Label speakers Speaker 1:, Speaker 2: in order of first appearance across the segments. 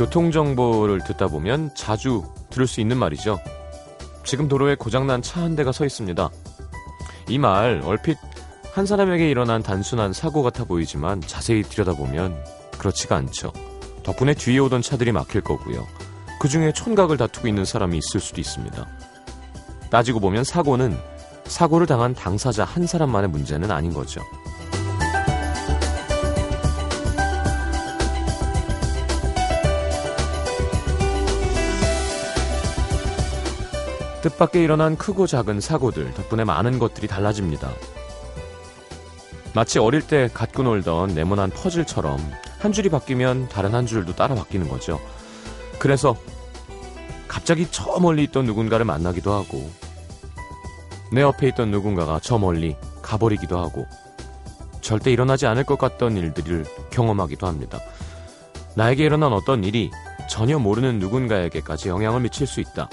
Speaker 1: 교통 정보를 듣다 보면 자주 들을 수 있는 말이죠. 지금 도로에 고장난 차 한 대가 서 있습니다. 이 말 얼핏 한 사람에게 일어난 단순한 사고 같아 보이지만 자세히 들여다보면 그렇지가 않죠. 덕분에 뒤에 오던 차들이 막힐 거고요. 그 중에 촌각을 다투고 있는 사람이 있을 수도 있습니다. 따지고 보면 사고는 사고를 당한 당사자 한 사람만의 문제는 아닌 거죠. 뜻밖의 일어난 크고 작은 사고들 덕분에 많은 것들이 달라집니다. 마치 어릴 때 갖고 놀던 네모난 퍼즐처럼 한 줄이 바뀌면 다른 한 줄도 따라 바뀌는 거죠. 그래서 갑자기 저 멀리 있던 누군가를 만나기도 하고 내 옆에 있던 누군가가 저 멀리 가버리기도 하고 절대 일어나지 않을 것 같던 일들을 경험하기도 합니다. 나에게 일어난 어떤 일이 전혀 모르는 누군가에게까지 영향을 미칠 수 있다.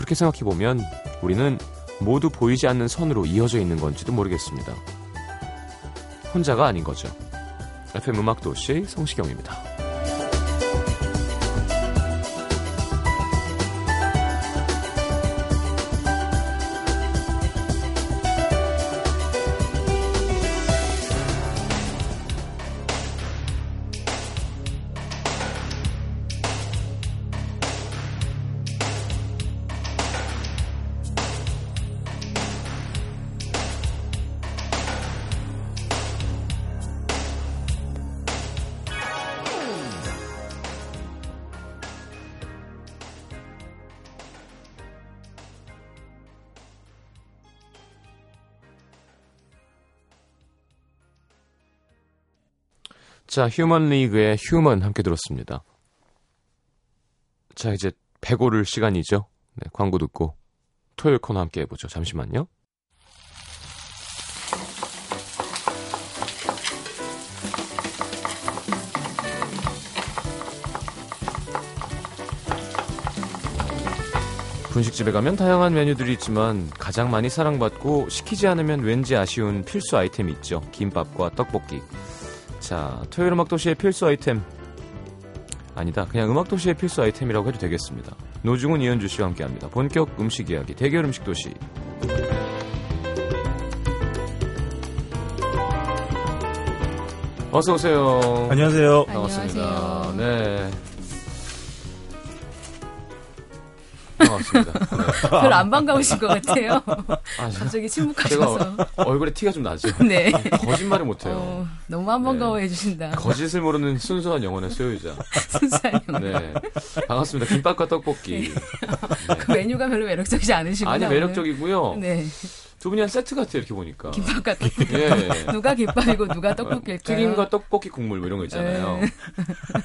Speaker 1: 그렇게 생각해보면 우리는 모두 보이지 않는 선으로 이어져 있는 건지도 모르겠습니다. 혼자가 아닌 거죠. FM 음악도시 성시경입니다. 자, 휴먼 리그의 휴먼 함께 들었습니다. 자, 이제 배고를 시간이죠. 네, 광고 듣고 토요일 코너 함께 해보죠. 잠시만요. 분식집에 가면 다양한 메뉴들이 있지만 가장 많이 사랑받고 시키지 않으면 왠지 아쉬운 필수 아이템이 있죠. 김밥과 떡볶이. 자, 토요일 음악도시의 필수 아이템. 아니다. 그냥 음악도시의 필수 아이템이라고 해도 되겠습니다. 노중훈 이현주 씨와 함께 합니다. 본격 음식 이야기, 대결 음식 도시. 어서 오세요.
Speaker 2: 안녕하세요.
Speaker 1: 반갑습니다.
Speaker 3: 안녕하세요.
Speaker 1: 네. 반갑습니다. 네.
Speaker 3: 별로 안 반가우신 것 같아요.
Speaker 1: 아,
Speaker 3: 갑자기 침묵하셔서.
Speaker 1: 얼굴에 티가 좀 나죠.
Speaker 3: 네.
Speaker 1: 거짓말을 못해요.
Speaker 3: 어, 너무 안 반가워해 주신다.
Speaker 1: 거짓을 모르는 순수한 영혼의 소유자.
Speaker 3: 순수한 영.
Speaker 1: 네. 반갑습니다. 김밥과 떡볶이.
Speaker 3: 그 메뉴가 별로 매력적이지 않으시구나.
Speaker 1: 아니. 매력적이고요.
Speaker 3: 네.
Speaker 1: 두 분이 한 세트 같아요, 이렇게 보니까.
Speaker 3: 김밥과 떡볶이.
Speaker 1: 예.
Speaker 3: 누가 김밥이고 누가 떡볶이일까요?
Speaker 1: 튀김과 떡볶이 국물 뭐 이런 거 있잖아요.
Speaker 3: 네.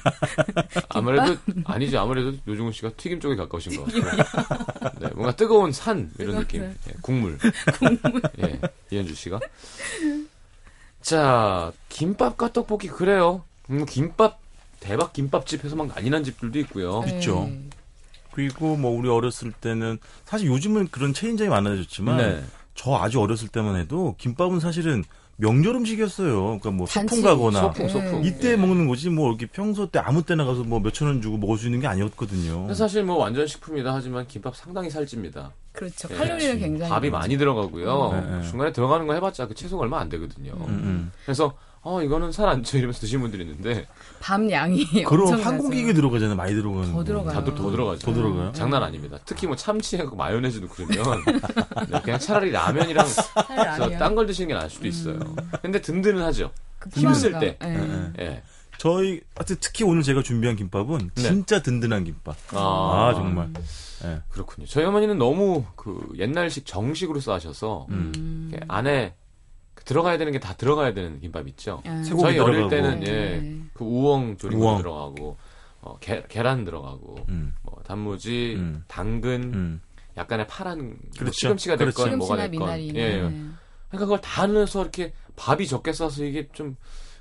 Speaker 1: 아무래도 아니죠. 아무래도 노중훈 씨가 튀김 쪽에 가까우신 것 같아요. 네, 뭔가 뜨거운 산 이런
Speaker 3: 뜨거운
Speaker 1: 느낌.
Speaker 3: 산.
Speaker 1: 예, 국물. 예, 이현주 씨가. 자, 김밥과 떡볶이 그래요. 음, 김밥 대박 김밥집에서 막 난리 난 집들도 있고요.
Speaker 3: 네.
Speaker 2: 있죠. 그리고 뭐 우리 어렸을 때는 사실 요즘은 그런 체인점이 많아졌지만
Speaker 1: 네.
Speaker 2: 저 아주 어렸을 때만 해도 김밥은 사실은 명절 음식이었어요. 그러니까 뭐
Speaker 3: 단지
Speaker 2: 소풍 가거나
Speaker 1: 소풍, 소풍.
Speaker 2: 이때
Speaker 1: 예.
Speaker 2: 먹는 거지 뭐 이렇게 평소 때 아무 때나 가서 뭐 몇천 원 주고 먹을 수 있는 게 아니었거든요.
Speaker 1: 사실 뭐 완전 식품이다 하지만 김밥 상당히 살찝니다.
Speaker 3: 그렇죠.
Speaker 1: 예,
Speaker 3: 칼로리는 굉장히.
Speaker 1: 밥이 많이 들어가고요.
Speaker 2: 네, 네.
Speaker 1: 중간에 들어가는 거 해봤자 그 채소가 얼마 안 되거든요.
Speaker 2: 음, 음.
Speaker 1: 그래서 어 이거는 살 안 쪄 이러면서 드시는 분들이 있는데
Speaker 3: 밤 양이
Speaker 2: 그럼. 한국이게 들어가잖아요. 많이 들어가는
Speaker 3: 더
Speaker 2: 거.
Speaker 3: 들어가요.
Speaker 1: 다들 더 들어가죠.
Speaker 2: 더 들어가요?
Speaker 1: 장난 아닙니다. 특히 뭐 참치하고 마요네즈 넣고 그러면 네, 그냥 차라리 라면이랑. 딴 걸 드시는 게 나을 수도 있어요. 근데 든든은 하죠.
Speaker 3: 그
Speaker 1: 힘쓸. 때.
Speaker 3: 예.
Speaker 2: 예. 저희 하여튼 특히 오늘 제가 준비한 김밥은
Speaker 1: 네.
Speaker 2: 진짜 든든한 김밥.
Speaker 1: 아,
Speaker 2: 아, 정말. 예.
Speaker 1: 그렇군요. 저희 어머니는 너무 그 옛날식 정식으로 싸셔서
Speaker 2: 음.
Speaker 1: 안에 그 들어가야 되는 게 다 들어가야 되는 김밥 있죠.
Speaker 3: 예.
Speaker 2: 쇠고기
Speaker 1: 저희 어릴
Speaker 2: 들어가고.
Speaker 1: 때는 예,
Speaker 3: 네.
Speaker 1: 그 우엉 조림
Speaker 2: 우엉.
Speaker 1: 들어가고 어, 게, 계란 들어가고
Speaker 2: 음.
Speaker 1: 뭐 단무지,
Speaker 2: 음.
Speaker 1: 당근,
Speaker 2: 음.
Speaker 1: 약간의 파란 뭐
Speaker 2: 그렇죠.
Speaker 1: 시금치가 됐건
Speaker 2: 그렇죠.
Speaker 1: 뭐가 됐건
Speaker 3: 미나리.
Speaker 1: 예.
Speaker 3: 네.
Speaker 1: 그러니까 그걸 다 넣어서 이렇게 밥이 적게 싸서 이게 좀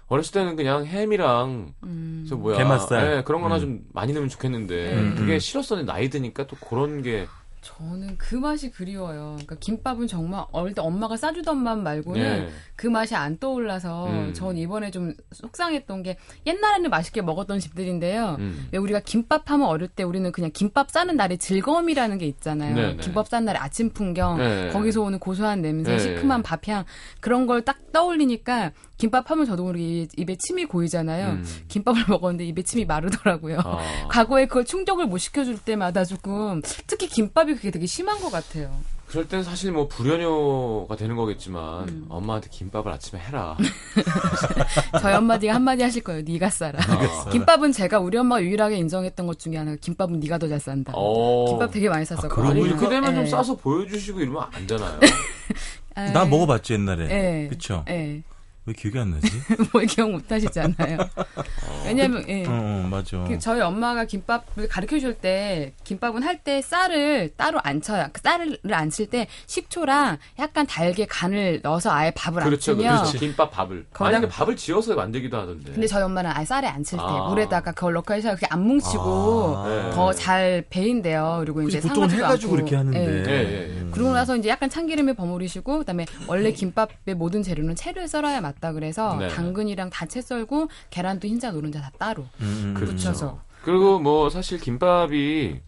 Speaker 1: 어렸을 때는 그냥 햄이랑
Speaker 3: 음.
Speaker 1: 저 뭐야
Speaker 2: 게맛살.
Speaker 1: 예, 그런 거나
Speaker 2: 음.
Speaker 1: 좀 많이 넣으면 좋겠는데
Speaker 3: 음,
Speaker 1: 그게
Speaker 2: 음.
Speaker 1: 싫었었는데 나이 드니까 또 그런 게
Speaker 3: 저는 그 맛이 그리워요. 그러니까 김밥은 정말 어릴 때 엄마가 싸주던 맛 말고는
Speaker 1: 네.
Speaker 3: 그 맛이 안 떠올라서
Speaker 1: 음.
Speaker 3: 전 이번에 좀 속상했던 게 옛날에는 맛있게 먹었던 집들인데요.
Speaker 1: 음.
Speaker 3: 왜 우리가 김밥 하면 어릴 때 우리는 그냥 김밥 싸는 날의 즐거움이라는 게 있잖아요.
Speaker 1: 네네.
Speaker 3: 김밥 싸는 날의 아침 풍경,
Speaker 1: 네.
Speaker 3: 거기서 오는 고소한 냄새,
Speaker 1: 네.
Speaker 3: 시큼한 밥향 그런 걸 딱 떠올리니까 김밥 하면 저도 모르게 입에 침이 고이잖아요.
Speaker 1: 음.
Speaker 3: 김밥을 먹었는데 입에 침이 마르더라고요.
Speaker 1: 아.
Speaker 3: 과거에 그걸 충족을 못 시켜줄 때마다 조금 특히 김밥이 그게 되게 심한 것 같아요.
Speaker 1: 그럴 땐 사실 뭐 불효녀가 되는 거겠지만
Speaker 3: 음.
Speaker 1: 엄마한테 김밥을 아침에 해라.
Speaker 3: 저희 엄마디가 한마디 하실 거예요. 네가 싸라.
Speaker 1: 아.
Speaker 3: 김밥은 제가 우리 엄마가 유일하게 인정했던 것 중에 하나가 김밥은 네가 더 잘 싼다.
Speaker 1: 어.
Speaker 3: 김밥 되게 많이 쌌었거든요.
Speaker 1: 아니
Speaker 2: 그러고
Speaker 1: 이렇게 되면 좀
Speaker 3: 예.
Speaker 1: 싸서 보여주시고 이러면 안 되나요?
Speaker 3: 예.
Speaker 2: 나 먹어봤지 옛날에.
Speaker 3: 예.
Speaker 2: 그쵸?
Speaker 3: 예.
Speaker 2: 왜 기억이 안 나지?
Speaker 3: 뭐 기억 못 하시잖아요. 왜냐면 예.
Speaker 2: 어, 어, 맞아.
Speaker 3: 그 저희 엄마가 김밥을 가르쳐 줄 때 김밥은 할 때 쌀을 따로 안 쳐요. 그 쌀을 안 칠 때 식초랑 약간 달게 간을 넣어서 아예 밥을
Speaker 1: 그렇죠,
Speaker 3: 안 치면
Speaker 1: 그렇죠. 김밥 밥을.
Speaker 3: 거기다-
Speaker 1: 아니, 그 밥을 지어서 만들기도 하던데.
Speaker 3: 근데 저희 엄마는 아예 쌀에 안 칠때
Speaker 1: 아.
Speaker 3: 물에다가 그걸 넣고 해서 그게 안 뭉치고
Speaker 2: 아.
Speaker 1: 네.
Speaker 3: 더잘 배인대요. 그리고 이제 상하지도
Speaker 2: 해가지고
Speaker 3: 않고.
Speaker 2: 이렇게 하는데.
Speaker 3: 예.
Speaker 1: 예, 예, 예.
Speaker 3: 그러고 나서 이제 약간 참기름에 버무리시고 그다음에 원래 김밥의 모든 재료는 채를 썰어야 맞다 그래서
Speaker 1: 네.
Speaker 3: 당근이랑 다 채 썰고 계란도 흰자 노른자 다 따로
Speaker 2: 음, 음,
Speaker 1: 그렇죠.
Speaker 3: 붙여서
Speaker 1: 그리고 뭐 사실 김밥이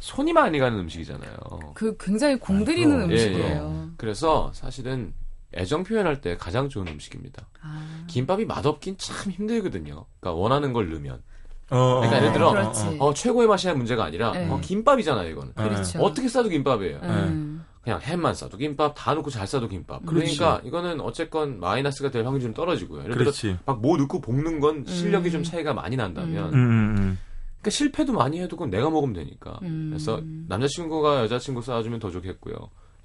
Speaker 1: 손이 많이 가는 음식이잖아요.
Speaker 3: 그 굉장히 공들이는
Speaker 2: 그럼.
Speaker 3: 음식이에요.
Speaker 1: 그래서 사실은 애정 표현할 때 가장 좋은 음식입니다.
Speaker 3: 아.
Speaker 1: 김밥이 맛없긴 참 힘들거든요. 그러니까 원하는 걸 넣으면.
Speaker 2: 어,
Speaker 1: 그러니까 예를 들어. 어, 최고의 맛이야 문제가 아니라
Speaker 3: 네.
Speaker 1: 어, 김밥이잖아요, 이거는.
Speaker 3: 그렇죠.
Speaker 1: 어떻게 싸도 김밥이에요.
Speaker 3: 음.
Speaker 1: 그냥 햄만 싸도 김밥, 다 넣고 잘 싸도 김밥.
Speaker 2: 그렇지.
Speaker 1: 그러니까 이거는 어쨌건 마이너스가 될 확률은 떨어지고요. 예를
Speaker 2: 그렇지.
Speaker 1: 막뭐 넣고 볶는 건 실력이
Speaker 3: 음.
Speaker 1: 좀 차이가 많이 난다면
Speaker 2: 음, 음, 음.
Speaker 1: 그러니까 실패도 많이 해도 그건 내가 먹으면 되니까.
Speaker 3: 음.
Speaker 1: 그래서 남자친구가 여자친구 싸주면 더 좋겠고요.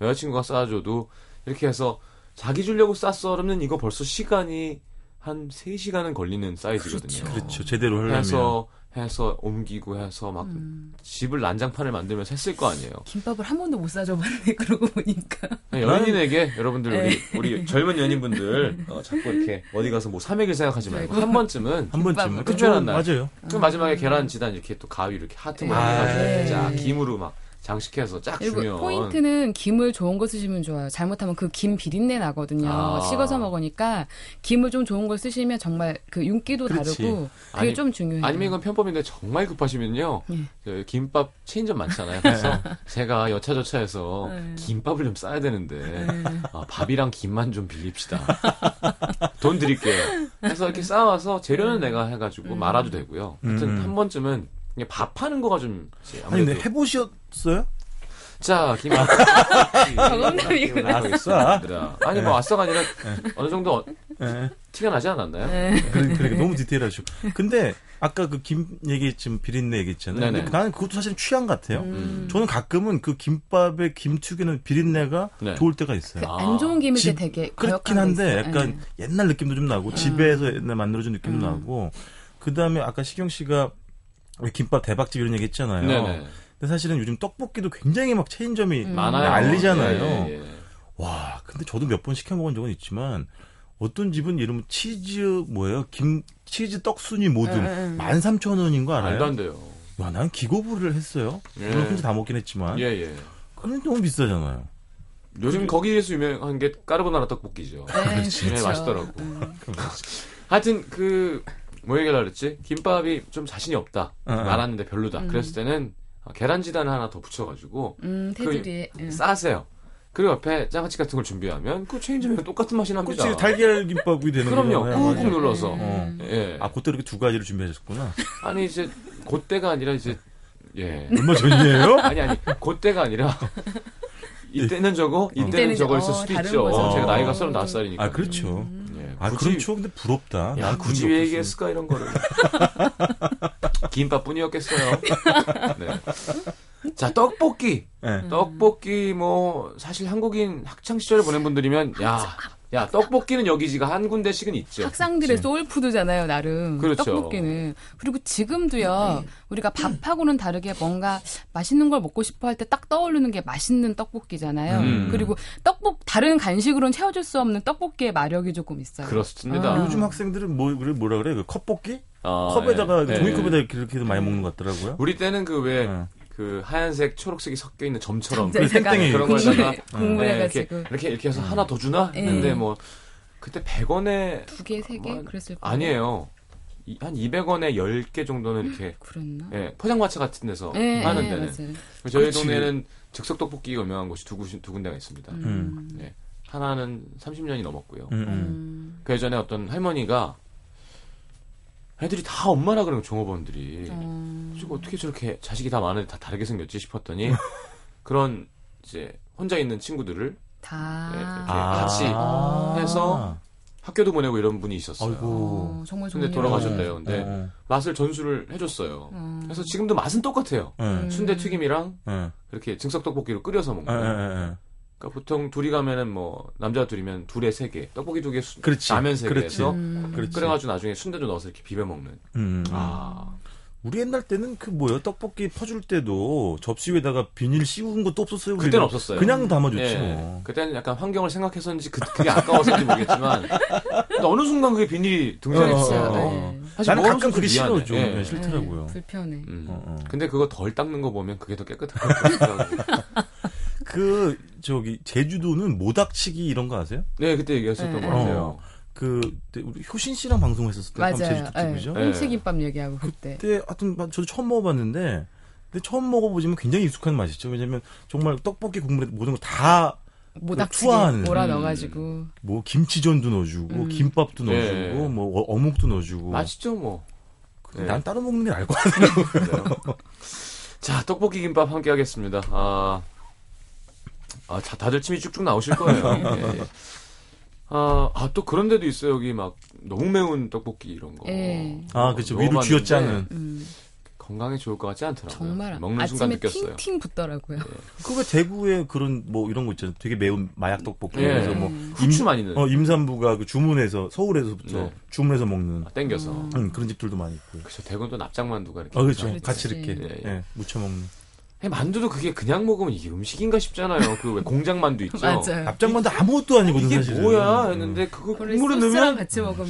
Speaker 1: 여자친구가 싸줘도 이렇게 해서 자기 주려고 싸 썰으면 이거 벌써 시간이 한 3시간은 걸리는 사이즈거든요.
Speaker 2: 그렇죠. 제대로 하려면.
Speaker 1: 해서 해서 옮기고 해서 막
Speaker 3: 음.
Speaker 1: 집을 난장판을 만들면서 했을 거 아니에요.
Speaker 3: 김밥을 한 번도 못 사줘봤네 그러고 보니까
Speaker 1: 연인에게 여러분들
Speaker 3: 네.
Speaker 1: 우리 우리 젊은 연인분들 어, 자꾸 이렇게 어디 가서 뭐 삼액일 생각하지 말고 한 번쯤은
Speaker 2: 한.
Speaker 3: 김밥으로.
Speaker 1: 특별한 날.
Speaker 2: 맞아요.
Speaker 1: 그 마지막에 계란 지단 이렇게 또 가위 이렇게 하트 모양
Speaker 2: 아,
Speaker 1: 해가지고
Speaker 3: 네.
Speaker 1: 쫙 김으로 막 장식해서 쫙
Speaker 3: 그리고
Speaker 1: 주면
Speaker 3: 포인트는 김을 좋은 거 쓰시면 좋아요. 잘못하면 그 김 비린내 나거든요.
Speaker 1: 아.
Speaker 3: 식어서 먹으니까 김을 좀 좋은 걸 쓰시면 정말 그 윤기도
Speaker 2: 그렇지.
Speaker 3: 다르고 그게
Speaker 1: 아니,
Speaker 3: 좀 중요해요.
Speaker 1: 아니면 이건 편법인데 정말 급하시면요
Speaker 3: 예.
Speaker 1: 그 김밥 체인점 많잖아요. 그래서 제가 여차저차해서
Speaker 3: 네.
Speaker 1: 김밥을 좀 싸야 되는데
Speaker 3: 네.
Speaker 1: 아, 밥이랑 김만 좀 빌립시다. 돈 드릴게요. 그래서 이렇게 싸와서 재료는 내가 해가지고 말아도 되고요. 하여튼
Speaker 2: 음.
Speaker 1: 한 번쯤은 밥 하는 거가 좀
Speaker 2: 아니, 근데 해보셨어요?
Speaker 1: 자 김밥
Speaker 3: 정답이구나.
Speaker 2: 아싸.
Speaker 1: 아니 뭐 아싸가 아니라
Speaker 2: 네.
Speaker 1: 어느 정도 어-
Speaker 2: 예.
Speaker 1: 티가 나지 않았나요?
Speaker 3: 네.
Speaker 2: 그래, 그래, 너무 디테일하시고. 근데, 아까 그 김 얘기했지만 비린내 얘기했잖아요.
Speaker 1: 네네.
Speaker 2: 근데 나는 그것도 사실 취향 같아요.
Speaker 3: 음.
Speaker 2: 저는 가끔은 그 김밥에 김튀기는 비린내가
Speaker 1: 네.
Speaker 2: 좋을 때가 있어요.
Speaker 3: 그 안 좋은 김일 때
Speaker 2: 집-
Speaker 3: 되게
Speaker 2: 그렇긴 한데. 약간
Speaker 3: 네.
Speaker 2: 옛날 느낌도 좀 나고 집에서 옛날 만들어준 느낌도
Speaker 3: 음.
Speaker 2: 나고 그 다음에 아까 시경 씨가 왜 김밥 대박집 이런 얘기 했잖아요.
Speaker 1: 네네
Speaker 2: 근데 사실은 요즘 떡볶이도 굉장히 막 체인점이
Speaker 3: 음.
Speaker 1: 많아요.
Speaker 2: 난리잖아요.
Speaker 1: 예, 예, 예.
Speaker 2: 와 근데 저도 몇 번 시켜 먹은 적은 있지만 어떤 집은 이러면 치즈 뭐예요? 김 치즈 떡순이 모듬
Speaker 3: 음, 음.
Speaker 2: 13,000원인 거 알아요?
Speaker 1: 안 돼요.
Speaker 2: 야, 난 기고부를 했어요.
Speaker 1: 예.
Speaker 2: 물론 혼자 다 먹긴 했지만
Speaker 1: 예 예.
Speaker 2: 그건 너무 비싸잖아요.
Speaker 1: 요즘 거기에서 유명한 게 까르보나라 떡볶이죠.
Speaker 3: 네,
Speaker 1: 네,
Speaker 3: 그렇죠.
Speaker 1: 맛있더라고.
Speaker 3: 음.
Speaker 1: 하여튼 그 뭐 얘기를 그랬지? 김밥이 좀 자신이 없다.
Speaker 2: 어, 어.
Speaker 1: 말았는데 별로다.
Speaker 3: 음.
Speaker 1: 그랬을 때는 어, 계란지단 하나 더 붙여가지고
Speaker 3: 음, 테두리에. 음.
Speaker 1: 싸세요. 그리고 옆에 장아찌 같은 걸 준비하면 그 체인점이랑 똑같은 맛이 납니다.
Speaker 2: 그렇지 달걀 김밥이 되는
Speaker 1: 그럼요.
Speaker 2: 거잖아요.
Speaker 1: 꾹꾹. 눌러서.
Speaker 3: 음.
Speaker 1: 예.
Speaker 2: 아 그때 이렇게 두 가지를 준비하셨구나.
Speaker 1: 아니 이제 그때가 아니라 이제 예.
Speaker 2: 얼마 전이에요?
Speaker 1: 아니 아니 그때가 아니라 이때는 저거 이때는
Speaker 3: 이때는
Speaker 1: 저거 있을
Speaker 3: 어,
Speaker 1: 수도
Speaker 3: 다른
Speaker 1: 있죠.
Speaker 3: 거죠.
Speaker 1: 제가 나이가
Speaker 3: 어.
Speaker 1: 35살이니까.
Speaker 2: 아 그렇죠.
Speaker 1: 예.
Speaker 2: 아
Speaker 1: 굳이
Speaker 2: 그렇죠. 근데 부럽다.
Speaker 1: 야,
Speaker 2: 난
Speaker 1: 굳이
Speaker 2: 그런 게
Speaker 1: 왜. 얘기했을까 이런 거를. 김밥뿐이었겠어요. 네. 자 떡볶이.
Speaker 2: 예.
Speaker 1: 떡볶이 뭐 사실 한국인 학창 시절을 보낸 분들이면 야, 야 떡볶이는 여기지가 한 군데씩은 있죠.
Speaker 3: 학상들의 소울푸드잖아요, 나름.
Speaker 1: 그렇죠.
Speaker 3: 떡볶이는. 그리고 지금도요, 우리가 밥하고는 다르게 뭔가 맛있는 걸 먹고 싶어 할 때 딱 떠오르는 게 맛있는 떡볶이잖아요.
Speaker 1: 음.
Speaker 3: 그리고 떡볶, 다른 간식으로는 채워줄 수 없는 떡볶이의 마력이 조금 있어요.
Speaker 1: 그렇습니다.
Speaker 3: 아.
Speaker 2: 요즘 학생들은 뭐 그래 뭐라 그래? 그 컵볶이?
Speaker 1: 아,
Speaker 2: 컵에다가
Speaker 1: 예, 예.
Speaker 2: 종이컵에다 이렇게 많이 먹는 것 같더라고요.
Speaker 1: 우리 때는 그왜
Speaker 2: 예.
Speaker 1: 그 하얀색, 초록색이 섞여 있는 점처럼
Speaker 2: 땡땡이
Speaker 1: 그런 거에다가 네, 이렇게, 이렇게 이렇게 해서 하나 더 주나 했는데
Speaker 3: 예.
Speaker 1: 뭐 그때 100원에
Speaker 3: 두 개, 세개
Speaker 1: 뭐,
Speaker 3: 그랬을 거예요.
Speaker 1: 아니에요. 이- 한 200원에 10개 정도는 이렇게
Speaker 3: 그랬나?
Speaker 1: 예, 포장마차 같은 데서
Speaker 3: 예,
Speaker 1: 파는
Speaker 3: 예,
Speaker 1: 데는
Speaker 3: 맞아요.
Speaker 1: 저희
Speaker 2: 그렇지.
Speaker 1: 동네에는 즉석 떡볶이가 유명한 곳이 두, 두 군데가 있습니다.
Speaker 3: 음.
Speaker 1: 예. 하나는 30년이 넘었고요.
Speaker 2: 음, 음.
Speaker 3: 음.
Speaker 1: 그 예전에 어떤 할머니가 애들이 다 엄마라 거예요, 종업원들이.
Speaker 3: 어.
Speaker 1: 지금 어떻게 저렇게 자식이 다 많은데 다 다르게 생겼지 싶었더니 그런 이제 혼자 있는 친구들을
Speaker 3: 다.
Speaker 1: 예, 이렇게
Speaker 2: 아.
Speaker 1: 같이 해서 학교도 보내고 이런 분이 있었어요.
Speaker 2: 아이고.
Speaker 3: 어, 정말
Speaker 1: 근데 돌아가셨대요. 근데
Speaker 2: 어,
Speaker 1: 맛을 전수를 해줬어요.
Speaker 3: 어.
Speaker 1: 그래서 지금도 맛은 똑같아요.
Speaker 2: 어,
Speaker 3: 음.
Speaker 1: 순대 튀김이랑
Speaker 2: 어,
Speaker 1: 그렇게 증석 떡볶이로 끓여서 먹는 거예요.
Speaker 2: 어, 어.
Speaker 1: 그러니까 보통 둘이 가면은 뭐 남자 둘이면 둘에 세 개, 떡볶이 두 개, 수-
Speaker 2: 그렇지.
Speaker 1: 라면 세. 개에서
Speaker 3: 음.
Speaker 2: 그렇지.
Speaker 1: 끓여가지고 나중에 순대도 넣어서 이렇게 비벼 먹는.
Speaker 2: 음.
Speaker 1: 아,
Speaker 2: 우리 옛날 때는 그 뭐요 떡볶이 퍼줄 때도 접시 위에다가 비닐 씌운 것도 없었어요.
Speaker 1: 그때는 없었어요.
Speaker 2: 그냥 담아줬지
Speaker 1: 예.
Speaker 2: 뭐.
Speaker 1: 그때는 약간 환경을 생각해서인지 그, 그게 아까워서인지 모르겠지만 근데 어느 순간 그게 비닐이 등장했어요.
Speaker 2: 어, 어, 어.
Speaker 3: 네.
Speaker 1: 사실
Speaker 2: 나는 가끔 그게. 싫어 좀
Speaker 1: 예.
Speaker 2: 예, 싫더라고요.
Speaker 3: 네, 불편해.
Speaker 1: 음.
Speaker 2: 어, 어.
Speaker 1: 근데 그거 덜 닦는 거 보면 그게 더 깨끗하더라고요.
Speaker 2: 그 저기 제주도는 모닥치기 이런 거 아세요?
Speaker 1: 네, 그때 얘기했었던
Speaker 3: 네.
Speaker 1: 것 같아요.
Speaker 2: 그 그때 우리 효신 씨랑 방송했었을 때
Speaker 3: 맞아요.
Speaker 2: 제주
Speaker 3: 예.
Speaker 1: 네.
Speaker 3: 홍치김밥 얘기하고 그때.
Speaker 2: 그때 하여튼 저도 처음 먹어봤는데 근데 처음 먹어보지만 굉장히 익숙한 맛이죠. 왜냐면 정말 떡볶이 국물에 모든 걸 다
Speaker 3: 모닥치기
Speaker 2: 투하하는.
Speaker 3: 몰아
Speaker 1: 음.
Speaker 3: 넣어가지고.
Speaker 2: 뭐 김치전도 넣어주고
Speaker 3: 음.
Speaker 2: 김밥도
Speaker 1: 네.
Speaker 2: 넣어주고 뭐 어- 어묵도 넣어주고
Speaker 1: 맛있죠, 뭐. 네.
Speaker 2: 난 따로 먹는 게 나을 것 같아요.
Speaker 1: 자, 떡볶이 김밥 함께 하겠습니다. 아, 아, 자, 다들 침이 쭉쭉 나오실 거예요. 예, 예. 아, 아, 또 그런 데도 있어요. 여기 막 너무 매운 떡볶이 이런 거.
Speaker 3: 예.
Speaker 2: 아 그렇죠 위로
Speaker 1: 먹어봤는데
Speaker 2: 쥐어짜는
Speaker 3: 음,
Speaker 1: 건강에 좋을 것 같지 않더라고요.
Speaker 3: 정말
Speaker 1: 먹는 순간
Speaker 3: 아침에
Speaker 1: 느꼈어요.
Speaker 3: 팅팅 붙더라고요.
Speaker 2: 그왜 대구에 그런 뭐 이런 거 있잖아요. 되게 매운 마약 떡볶이
Speaker 1: 예.
Speaker 2: 그래서 뭐
Speaker 1: 후추 많이 넣는.
Speaker 2: 어, 임산부가 그 주문해서 서울에서부터
Speaker 1: 네.
Speaker 2: 주문해서 먹는
Speaker 1: 아, 땡겨서.
Speaker 3: 음.
Speaker 2: 음, 그런 집들도 많이 있고.
Speaker 1: 그렇죠. 대구는 또 납작만두가 이렇게.
Speaker 2: 아 그렇죠. 같이. 이렇게
Speaker 1: 예, 예.
Speaker 2: 예, 무쳐 먹는.
Speaker 1: 만두도 그게 그냥 먹으면 이게 음식인가 싶잖아요. 그 왜 공장 만두 있죠.
Speaker 3: 맞아요.
Speaker 2: 납작만도 아무것도 아니거든
Speaker 1: 이게
Speaker 2: 사실은.
Speaker 1: 뭐야 했는데 그거
Speaker 3: 그걸
Speaker 1: 국물에
Speaker 3: 소스랑
Speaker 1: 넣으면
Speaker 3: 같이 먹으면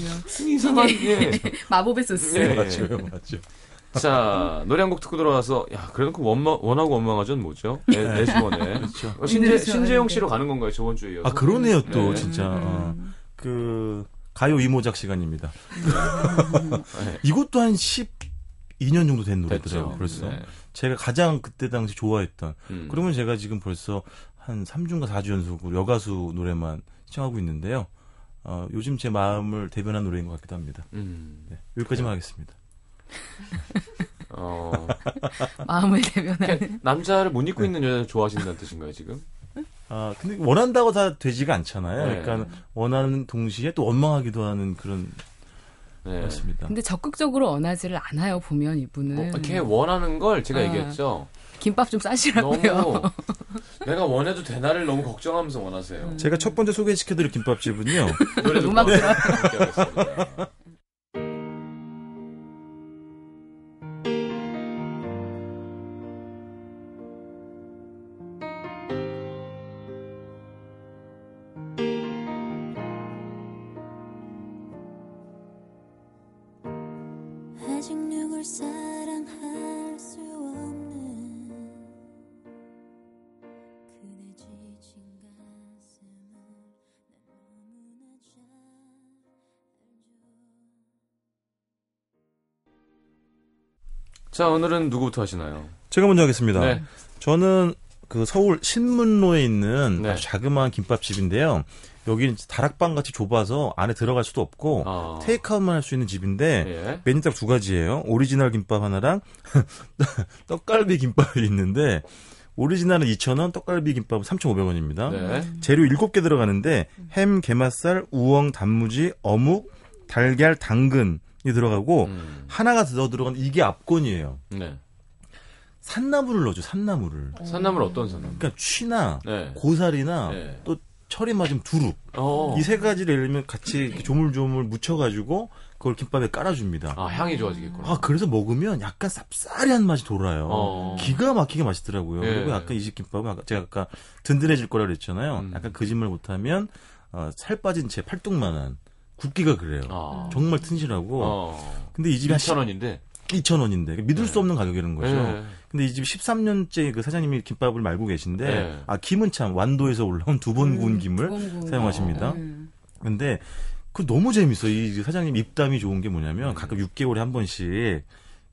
Speaker 1: 이상한 게.
Speaker 3: 마법의 소스.
Speaker 1: 예.
Speaker 2: 음. 맞죠, 맞죠.
Speaker 1: 자 노래 한 곡 듣고 들어와서 야 그래놓고 원마, 원하고 원망하전 뭐죠? 애, 애수원에
Speaker 2: 그렇죠.
Speaker 1: 어, 신재, 신재영. 씨로 가는 건가요 저번 주에 이어서?
Speaker 2: 아 그러네요 또
Speaker 1: 네.
Speaker 2: 진짜 어,
Speaker 3: 음.
Speaker 2: 그 가요 이모작 시간입니다.
Speaker 1: 네.
Speaker 2: 이것도 한 12년 정도 된 노래더라고요.
Speaker 1: 됐죠.
Speaker 2: 벌써
Speaker 1: 네.
Speaker 2: 제가 가장 그때 당시 좋아했던.
Speaker 1: 음.
Speaker 2: 그러면 제가 지금 벌써 한 3주인가 4주 연속으로 여가수 노래만 시청하고 있는데요. 어, 요즘 제 마음을 대변한 노래인 것 같기도 합니다.
Speaker 1: 음.
Speaker 2: 네, 여기까지만 하겠습니다.
Speaker 1: 어,
Speaker 3: 마음을 대변하는.
Speaker 1: 남자를 못 입고 있는 여자를 좋아하신다는 뜻인가요 지금?
Speaker 2: 아, 근데 원한다고 다 되지가 않잖아요.
Speaker 1: 네.
Speaker 2: 그러니까 원하는 동시에 또 원망하기도 하는 그런
Speaker 1: 네.
Speaker 2: 맞습니다.
Speaker 3: 근데 적극적으로 원하지를 않아요 보면 이분은.
Speaker 1: 뭐, 걔 원하는 걸 제가
Speaker 3: 아.
Speaker 1: 얘기했죠.
Speaker 3: 김밥 좀 싸시라고요.
Speaker 1: 너무 내가 원해도 되나를 너무 걱정하면서 원하세요.
Speaker 2: 제가 첫 번째 소개시켜드릴 김밥집은요.
Speaker 1: 노래
Speaker 3: 음악 들어.
Speaker 1: 자 오늘은 누구부터 하시나요?
Speaker 2: 제가 먼저 하겠습니다.
Speaker 1: 네.
Speaker 2: 저는 그 서울 신문로에 있는
Speaker 1: 네.
Speaker 2: 아주 자그마한 김밥집인데요. 여기는 다락방 같이 좁아서 안에 들어갈 수도 없고
Speaker 1: 아.
Speaker 2: 테이크아웃만 할 수 있는 집인데
Speaker 1: 예.
Speaker 2: 메뉴 딱 두 가지예요. 오리지널 김밥 하나랑 떡갈비 김밥이 있는데 오리지널은 2,000원, 떡갈비 김밥은 3,500원입니다.
Speaker 1: 네.
Speaker 2: 재료 7개 들어가는데 햄, 게맛살, 우엉, 단무지, 어묵, 달걀, 당근 이 들어가고
Speaker 1: 음.
Speaker 2: 하나가 더 들어간 이게 압권이에요.
Speaker 1: 네.
Speaker 2: 산나물을 넣어줘. 산나물을.
Speaker 1: 산나물 어떤 산나물?
Speaker 2: 그러니까 취나
Speaker 1: 네.
Speaker 2: 고사리나
Speaker 1: 네.
Speaker 2: 또 철이 맞은 두릅
Speaker 1: 어.
Speaker 2: 이세 가지를 예를 들면 같이 조물조물 묻혀가지고 그걸 김밥에 깔아줍니다.
Speaker 1: 아 향이 좋아지겠구나.
Speaker 2: 아 그래서 먹으면 약간 쌉싸리한 맛이 돌아요.
Speaker 1: 어.
Speaker 2: 기가 막히게 맛있더라고요.
Speaker 1: 예.
Speaker 2: 그리고 약간 이 집 김밥은 아까 제가 아까 든든해질 거라 그랬잖아요.
Speaker 1: 음.
Speaker 2: 약간 거짓말 못하면 어, 살 빠진 제 팔뚝만한 굵기가 그래요.
Speaker 1: 아.
Speaker 2: 정말 튼실하고.
Speaker 1: 어.
Speaker 2: 근데 이 집이 한
Speaker 1: 2천 원인데.
Speaker 2: 2,000원인데 믿을
Speaker 1: 네.
Speaker 2: 수 없는 가격이라는 거죠.
Speaker 1: 네.
Speaker 2: 근데 이 집 13년째 그 사장님이 김밥을 말고 계신데
Speaker 1: 네.
Speaker 2: 아 김은 참 완도에서 올라온 두번 구운 김을
Speaker 3: 두번
Speaker 2: 사용하십니다.
Speaker 3: 음.
Speaker 2: 근데 그 너무 재밌어. 이 사장님 입담이 좋은 게
Speaker 1: 음.
Speaker 2: 뭐냐면 가끔 6개월에 한 번씩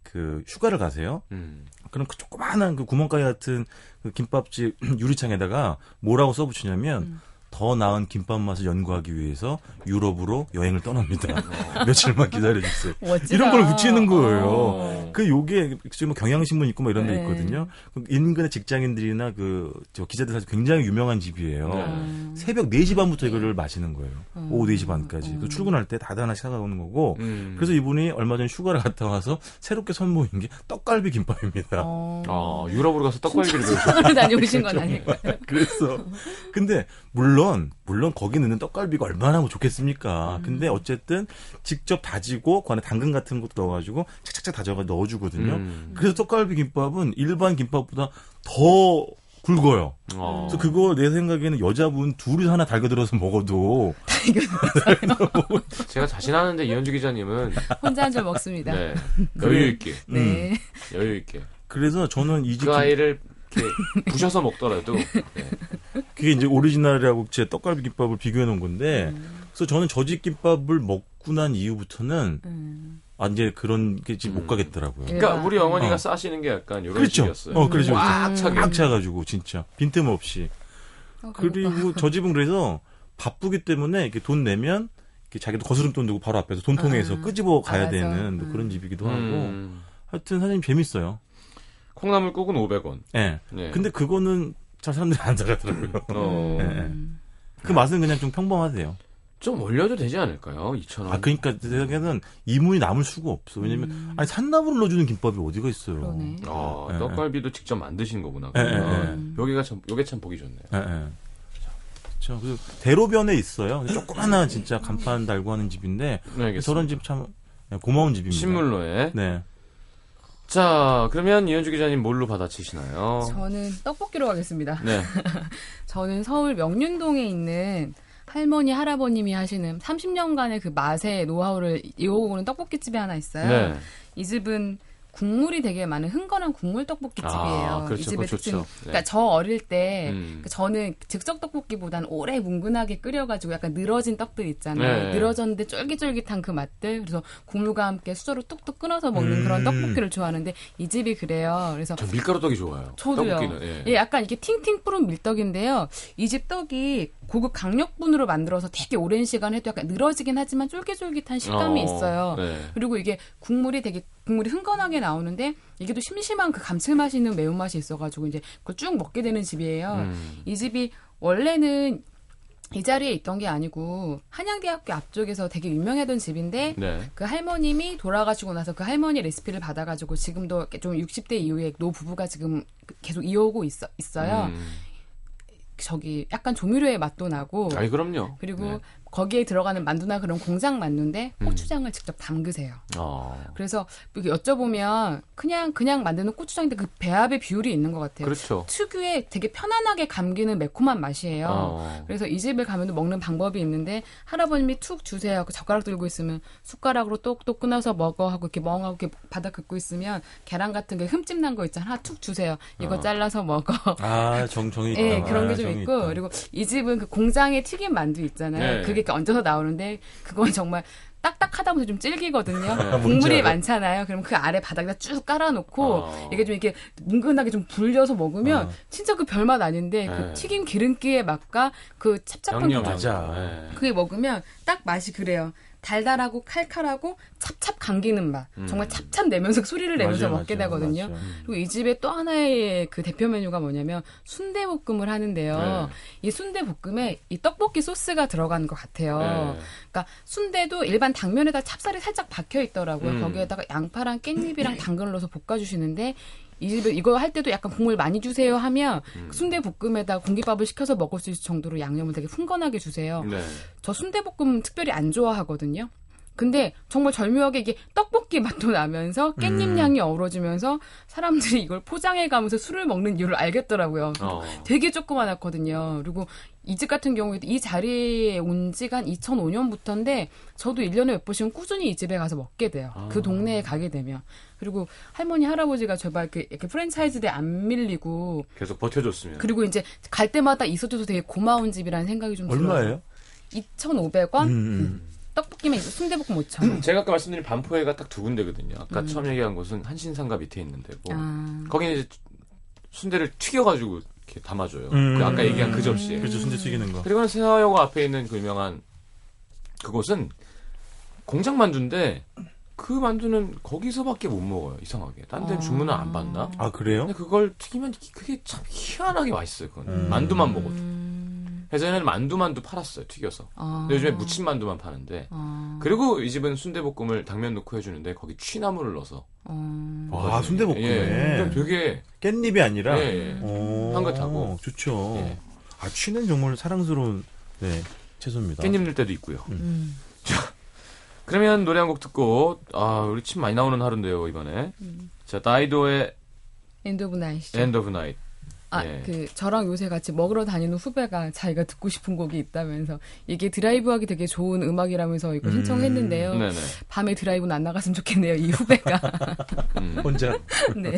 Speaker 2: 그 휴가를 가세요.
Speaker 1: 음.
Speaker 2: 그럼 그 조그마한 그 구멍가게 같은 그 김밥집 유리창에다가 뭐라고 써붙이냐면
Speaker 3: 음.
Speaker 2: 더 나은 김밥 맛을 연구하기 위해서 유럽으로 여행을 떠납니다. 며칠만 기다려주세요.
Speaker 3: 멋지다.
Speaker 2: 이런 걸 붙이는 거예요.
Speaker 1: 어.
Speaker 2: 그 요게 지금 뭐 경향신문 있고 뭐 이런 데
Speaker 3: 네.
Speaker 2: 있거든요. 그 인근의 직장인들이나 그 저 기자들 사실 굉장히 유명한 집이에요.
Speaker 1: 네.
Speaker 3: 음.
Speaker 2: 새벽 4시 반부터 이거를 마시는 거예요.
Speaker 3: 음.
Speaker 2: 오후 4시 반까지.
Speaker 3: 음.
Speaker 2: 그 출근할 때 다들 하나씩 사가오는 거고.
Speaker 1: 음.
Speaker 2: 그래서 이분이 얼마 전에 휴가를 갔다 와서 새롭게 선보인 게 떡갈비 김밥입니다.
Speaker 3: 어.
Speaker 1: 아, 유럽으로 가서 떡갈비를 배우셨
Speaker 3: 서울 다녀오신 건 아닐까요?
Speaker 2: 그래서 근데 물론 물론 거기 넣는 떡갈비가 얼마나 뭐 좋겠습니까.
Speaker 3: 음.
Speaker 2: 근데 어쨌든 직접 다지고 그 안에 당근 같은 것도 넣어가지고 착착착 다져가 넣어주거든요.
Speaker 1: 음.
Speaker 2: 그래서 떡갈비 김밥은 일반 김밥보다 더 굵어요.
Speaker 1: 어.
Speaker 2: 그래서 그거 내 생각에는 여자분 둘이 하나 달겨 들어서 먹어도
Speaker 1: 제가 자신하는데 이현주 기자님은
Speaker 3: 혼자 한줄 먹습니다. 네.
Speaker 1: 네, 여유 있게,
Speaker 2: 음.
Speaker 1: 여유 있게
Speaker 2: 그래서 저는 이집
Speaker 1: 그 아이를 이렇게 부셔서 먹더라도 네.
Speaker 2: 그게 이제 오리지널이라고 제 떡갈비 김밥을 비교해 놓은 건데
Speaker 3: 음.
Speaker 2: 그래서 저는 저집 김밥을 먹고 난 이후부터는
Speaker 3: 음.
Speaker 2: 아 이제 그런 게 지금 못
Speaker 1: 음.
Speaker 2: 가겠더라고요.
Speaker 3: 예.
Speaker 1: 그러니까 우리 어머니가
Speaker 2: 어.
Speaker 1: 싸시는 게 약간 이런
Speaker 2: 그렇죠.
Speaker 1: 식이었어요.
Speaker 2: 어, 그렇죠.
Speaker 1: 꽉 차게.
Speaker 2: 꽉 차가지고 진짜 빈틈없이.
Speaker 3: 어.
Speaker 2: 그리고 저 집은 그래서 바쁘기 때문에 이렇게 돈 내면 이렇게 자기도 거스름 돈 들고 바로 앞에서 돈통에서
Speaker 3: 아,
Speaker 2: 끄집어 가야
Speaker 3: 알아서.
Speaker 2: 되는 뭐
Speaker 3: 음.
Speaker 2: 그런 집이기도 하고.
Speaker 1: 음.
Speaker 2: 하여튼 사장님 재밌어요.
Speaker 1: 콩나물국은 500원.
Speaker 2: 예.
Speaker 1: 네.
Speaker 2: 근데 그거는 잘 사람들이 안 사가더라고요.
Speaker 1: 어,
Speaker 2: 예, 예.
Speaker 3: 음.
Speaker 2: 그 맛은 그냥 좀 평범하대요.
Speaker 1: 좀 올려도 되지 않을까요? 2,000원.
Speaker 2: 아, 그러니까 제 생각에는 이문이 남을 수가 없어. 왜냐면,
Speaker 3: 음.
Speaker 2: 아니, 산나물을 넣어주는 김밥이 어디가 있어요.
Speaker 3: 그러네.
Speaker 1: 아,
Speaker 2: 예,
Speaker 1: 떡갈비도 직접 만드신 거구나.
Speaker 2: 예,
Speaker 1: 그러면.
Speaker 3: 예,
Speaker 1: 여기가 참, 요게 참 보기 좋네요.
Speaker 2: 예, 예. 그렇죠. 그리고 대로변에 있어요. 조그마한 진짜 간판 달고 하는 집인데,
Speaker 1: 네.
Speaker 2: 저런 집 참 고마운 집입니다.
Speaker 1: 신물로에.
Speaker 2: 네.
Speaker 1: 자, 그러면 이현주 기자님 뭘로 받아치시나요?
Speaker 3: 저는 떡볶이로 가겠습니다.
Speaker 1: 네.
Speaker 3: 저는 서울 명륜동에 있는 할머니 할아버님이 하시는 30년간의 그 맛의 노하우를 이어오는 떡볶이집이 하나 있어요.
Speaker 1: 네.
Speaker 3: 이 집은 국물이 되게 많은 흥건한 국물 떡볶이 집이에요.
Speaker 1: 아, 그렇죠.
Speaker 3: 이 집의 특징.
Speaker 1: 좋죠. 네.
Speaker 3: 그러니까 저 어릴 때
Speaker 1: 음.
Speaker 3: 그 저는 즉석 떡볶이보다는 오래 뭉근하게 끓여가지고 약간 늘어진 떡들 있잖아요.
Speaker 1: 네.
Speaker 3: 늘어졌는데 쫄깃쫄깃한 그 맛들. 그래서 국물과 함께 수저로 뚝뚝 끊어서 먹는 그런
Speaker 2: 음.
Speaker 3: 떡볶이를 좋아하는데 이 집이 그래요. 그래서
Speaker 1: 전 밀가루 떡이 좋아요.
Speaker 3: 저도요.
Speaker 1: 떡볶이는. 예.
Speaker 3: 예, 약간 이게 팅팅 뿌른 밀떡인데요. 이 집 떡이 고급 강력분으로 만들어서 되게 오랜 시간 해도 약간 늘어지긴 하지만 쫄깃쫄깃한 식감이
Speaker 1: 어,
Speaker 3: 있어요.
Speaker 1: 네.
Speaker 3: 그리고 이게 국물이 되게 국물이 흥건하게 나오는데 이게 또 심심한 그 감칠맛이 있는 매운맛이 있어가지고 이제 그걸 쭉 먹게 되는 집이에요.
Speaker 1: 음.
Speaker 3: 이 집이 원래는 이 자리에 있던 게 아니고 한양대학교 앞쪽에서 되게 유명하던 집인데
Speaker 1: 네.
Speaker 3: 그 할머님이 돌아가시고 나서 그 할머니 레시피를 받아가지고 지금도 좀 60대 이후에 노 부부가 지금 계속 이어오고 있어, 있어요.
Speaker 1: 음.
Speaker 3: 저기 약간 조미료의 맛도 나고
Speaker 1: 아니, 그럼요.
Speaker 3: 그리고
Speaker 1: 네.
Speaker 3: 거기에 들어가는 만두나 그런 공장 만두인데
Speaker 1: 음.
Speaker 3: 고추장을 직접 담그세요.
Speaker 1: 어.
Speaker 3: 그래서 여쭤보면 그냥 그냥 만드는 고추장인데 그 배합의 비율이 있는 것 같아요.
Speaker 1: 그렇죠.
Speaker 3: 특유의 되게 편안하게 감기는 매콤한 맛이에요.
Speaker 1: 어.
Speaker 3: 그래서 이 집을 가면 먹는 방법이 있는데 할아버님이 툭 주세요. 그 젓가락 들고 있으면 숟가락으로 똑똑 끊어서 먹어 하고 이렇게 멍하고 이렇게 바닥 긋고 있으면 계란 같은 게 흠집 난 거 있잖아. 하나 툭 주세요. 이거
Speaker 1: 어.
Speaker 3: 잘라서 먹어.
Speaker 2: 아, 정, 정이 있다.
Speaker 3: 예, 그런 게
Speaker 2: 아,
Speaker 3: 좀 있고
Speaker 2: 있다.
Speaker 3: 그리고 이 집은 그 공장에 튀긴 만두 있잖아요.
Speaker 1: 네.
Speaker 3: 그게 이렇게 얹어서 나오는데 그건 정말 딱딱하다 보면서 좀 질기거든요.
Speaker 1: 네.
Speaker 3: 국물이. 많잖아요. 그럼 그 아래 바닥에다 쭉 깔아놓고
Speaker 1: 어.
Speaker 3: 이게 좀 이렇게 뭉근하게 좀 불려서 먹으면
Speaker 2: 어.
Speaker 3: 진짜 그 별맛 아닌데
Speaker 1: 네.
Speaker 3: 그 튀긴 기름기의 맛과 그 찹찹한
Speaker 1: 양념
Speaker 3: 그
Speaker 2: 맞아.
Speaker 1: 네.
Speaker 3: 그게 먹으면 딱 맛이 그래요. 달달하고 칼칼하고 찹찹 감기는 맛.
Speaker 1: 음.
Speaker 3: 정말 찹찹 내면서 소리를 내면서
Speaker 2: 맞아요,
Speaker 3: 먹게
Speaker 2: 맞아요,
Speaker 3: 되거든요.
Speaker 2: 맞아요.
Speaker 3: 그리고 이 집에 또 하나의 그 대표 메뉴가 뭐냐면 순대볶음을 하는데요.
Speaker 1: 네.
Speaker 3: 이 순대볶음에 이 떡볶이 소스가 들어간 것 같아요.
Speaker 1: 네.
Speaker 3: 그러니까 순대도 일반 당면에다 찹쌀이 살짝 박혀 있더라고요.
Speaker 1: 음.
Speaker 3: 거기에다가 양파랑 깻잎이랑 당근을 넣어서 볶아주시는데 이 집에 이거 할 때도 약간 국물 많이 주세요 하면
Speaker 1: 음.
Speaker 3: 순대 볶음에다 공깃밥을 시켜서 먹을 수 있을 정도로 양념을 되게 흥건하게 주세요.
Speaker 1: 네.
Speaker 3: 저 순대 볶음 특별히 안 좋아하거든요. 근데 정말 절묘하게 이게 떡볶이 맛도 나면서 깻잎
Speaker 2: 음.
Speaker 3: 향이 어우러지면서 사람들이 이걸 포장해 가면서 술을 먹는 이유를 알겠더라고요.
Speaker 1: 어.
Speaker 3: 되게 조그만했거든요. 그리고 이 집 같은 경우에도 이 자리에 온 지가 한 2005년부터인데 저도 1년에 몇 번씩은 꾸준히 이 집에 가서 먹게 돼요.
Speaker 1: 아.
Speaker 3: 그 동네에 가게 되면. 그리고 할머니, 할아버지가 제발 그 이렇게 프랜차이즈대 안 밀리고
Speaker 1: 계속 버텨줬으면.
Speaker 3: 그리고 이제 갈 때마다 있어줘서 되게 고마운 집이라는 생각이 좀 들어요.
Speaker 2: 얼마예요?
Speaker 3: 2,500원?
Speaker 2: 음, 음.
Speaker 3: 떡볶이면. 순대볶음 5,000원.
Speaker 1: 제가 아까 말씀드린 반포회가 딱 두 군데거든요. 아까
Speaker 3: 음.
Speaker 1: 처음 얘기한 곳은 한신상가 밑에 있는 데고
Speaker 3: 아.
Speaker 1: 거기는 이제 순대를 튀겨가지고 이렇게 담아줘요.
Speaker 2: 음.
Speaker 1: 그 아까 얘기한 그 접시에.
Speaker 2: 그렇죠. 순대 튀기는 거.
Speaker 1: 그리고는 세화여고 앞에 있는 그 유명한 그곳은 공장 만두인데 그 만두는 거기서밖에 못 먹어요. 이상하게. 딴 데는
Speaker 3: 아.
Speaker 1: 주문을 안 받나?
Speaker 2: 아, 그래요?
Speaker 1: 근데 그걸 튀기면 그게 참 희한하게 맛있어요. 그건
Speaker 2: 음.
Speaker 1: 만두만 먹어도.
Speaker 3: 음.
Speaker 1: 예전에는 만두만두 팔았어요. 튀겨서.
Speaker 3: 아.
Speaker 1: 근데 요즘에 무침 만두만 파는데.
Speaker 3: 아.
Speaker 1: 그리고 이 집은 순대볶음을 당면 넣고 해주는데 거기 취나물을 넣어서.
Speaker 3: 어.
Speaker 2: 와, 순대볶음에.
Speaker 1: 예. 그럼 되게
Speaker 2: 깻잎이 아니라.
Speaker 1: 예, 예.
Speaker 2: 오,
Speaker 1: 향긋하고.
Speaker 2: 좋죠.
Speaker 1: 예.
Speaker 2: 아, 취는 정말 사랑스러운 네, 채소입니다.
Speaker 1: 깻잎 넣을 때도 있고요.
Speaker 3: 음.
Speaker 1: 그러면 노래 한 곡 듣고 아 우리 침 많이 나오는 하루인데요 이번에.
Speaker 3: 음.
Speaker 1: 자 다이도의
Speaker 3: End of Night.
Speaker 1: End of Night.
Speaker 3: 아,
Speaker 1: 예.
Speaker 3: 그 저랑 요새 같이 먹으러 다니는 후배가 자기가 듣고 싶은 곡이 있다면서 이게 드라이브하기 되게 좋은 음악이라면서 이거
Speaker 2: 음.
Speaker 3: 신청했는데요.
Speaker 1: 네네.
Speaker 3: 밤에 드라이브는 안 나갔으면 좋겠네요. 이 후배가.
Speaker 1: 음.
Speaker 2: 혼자.
Speaker 3: 네.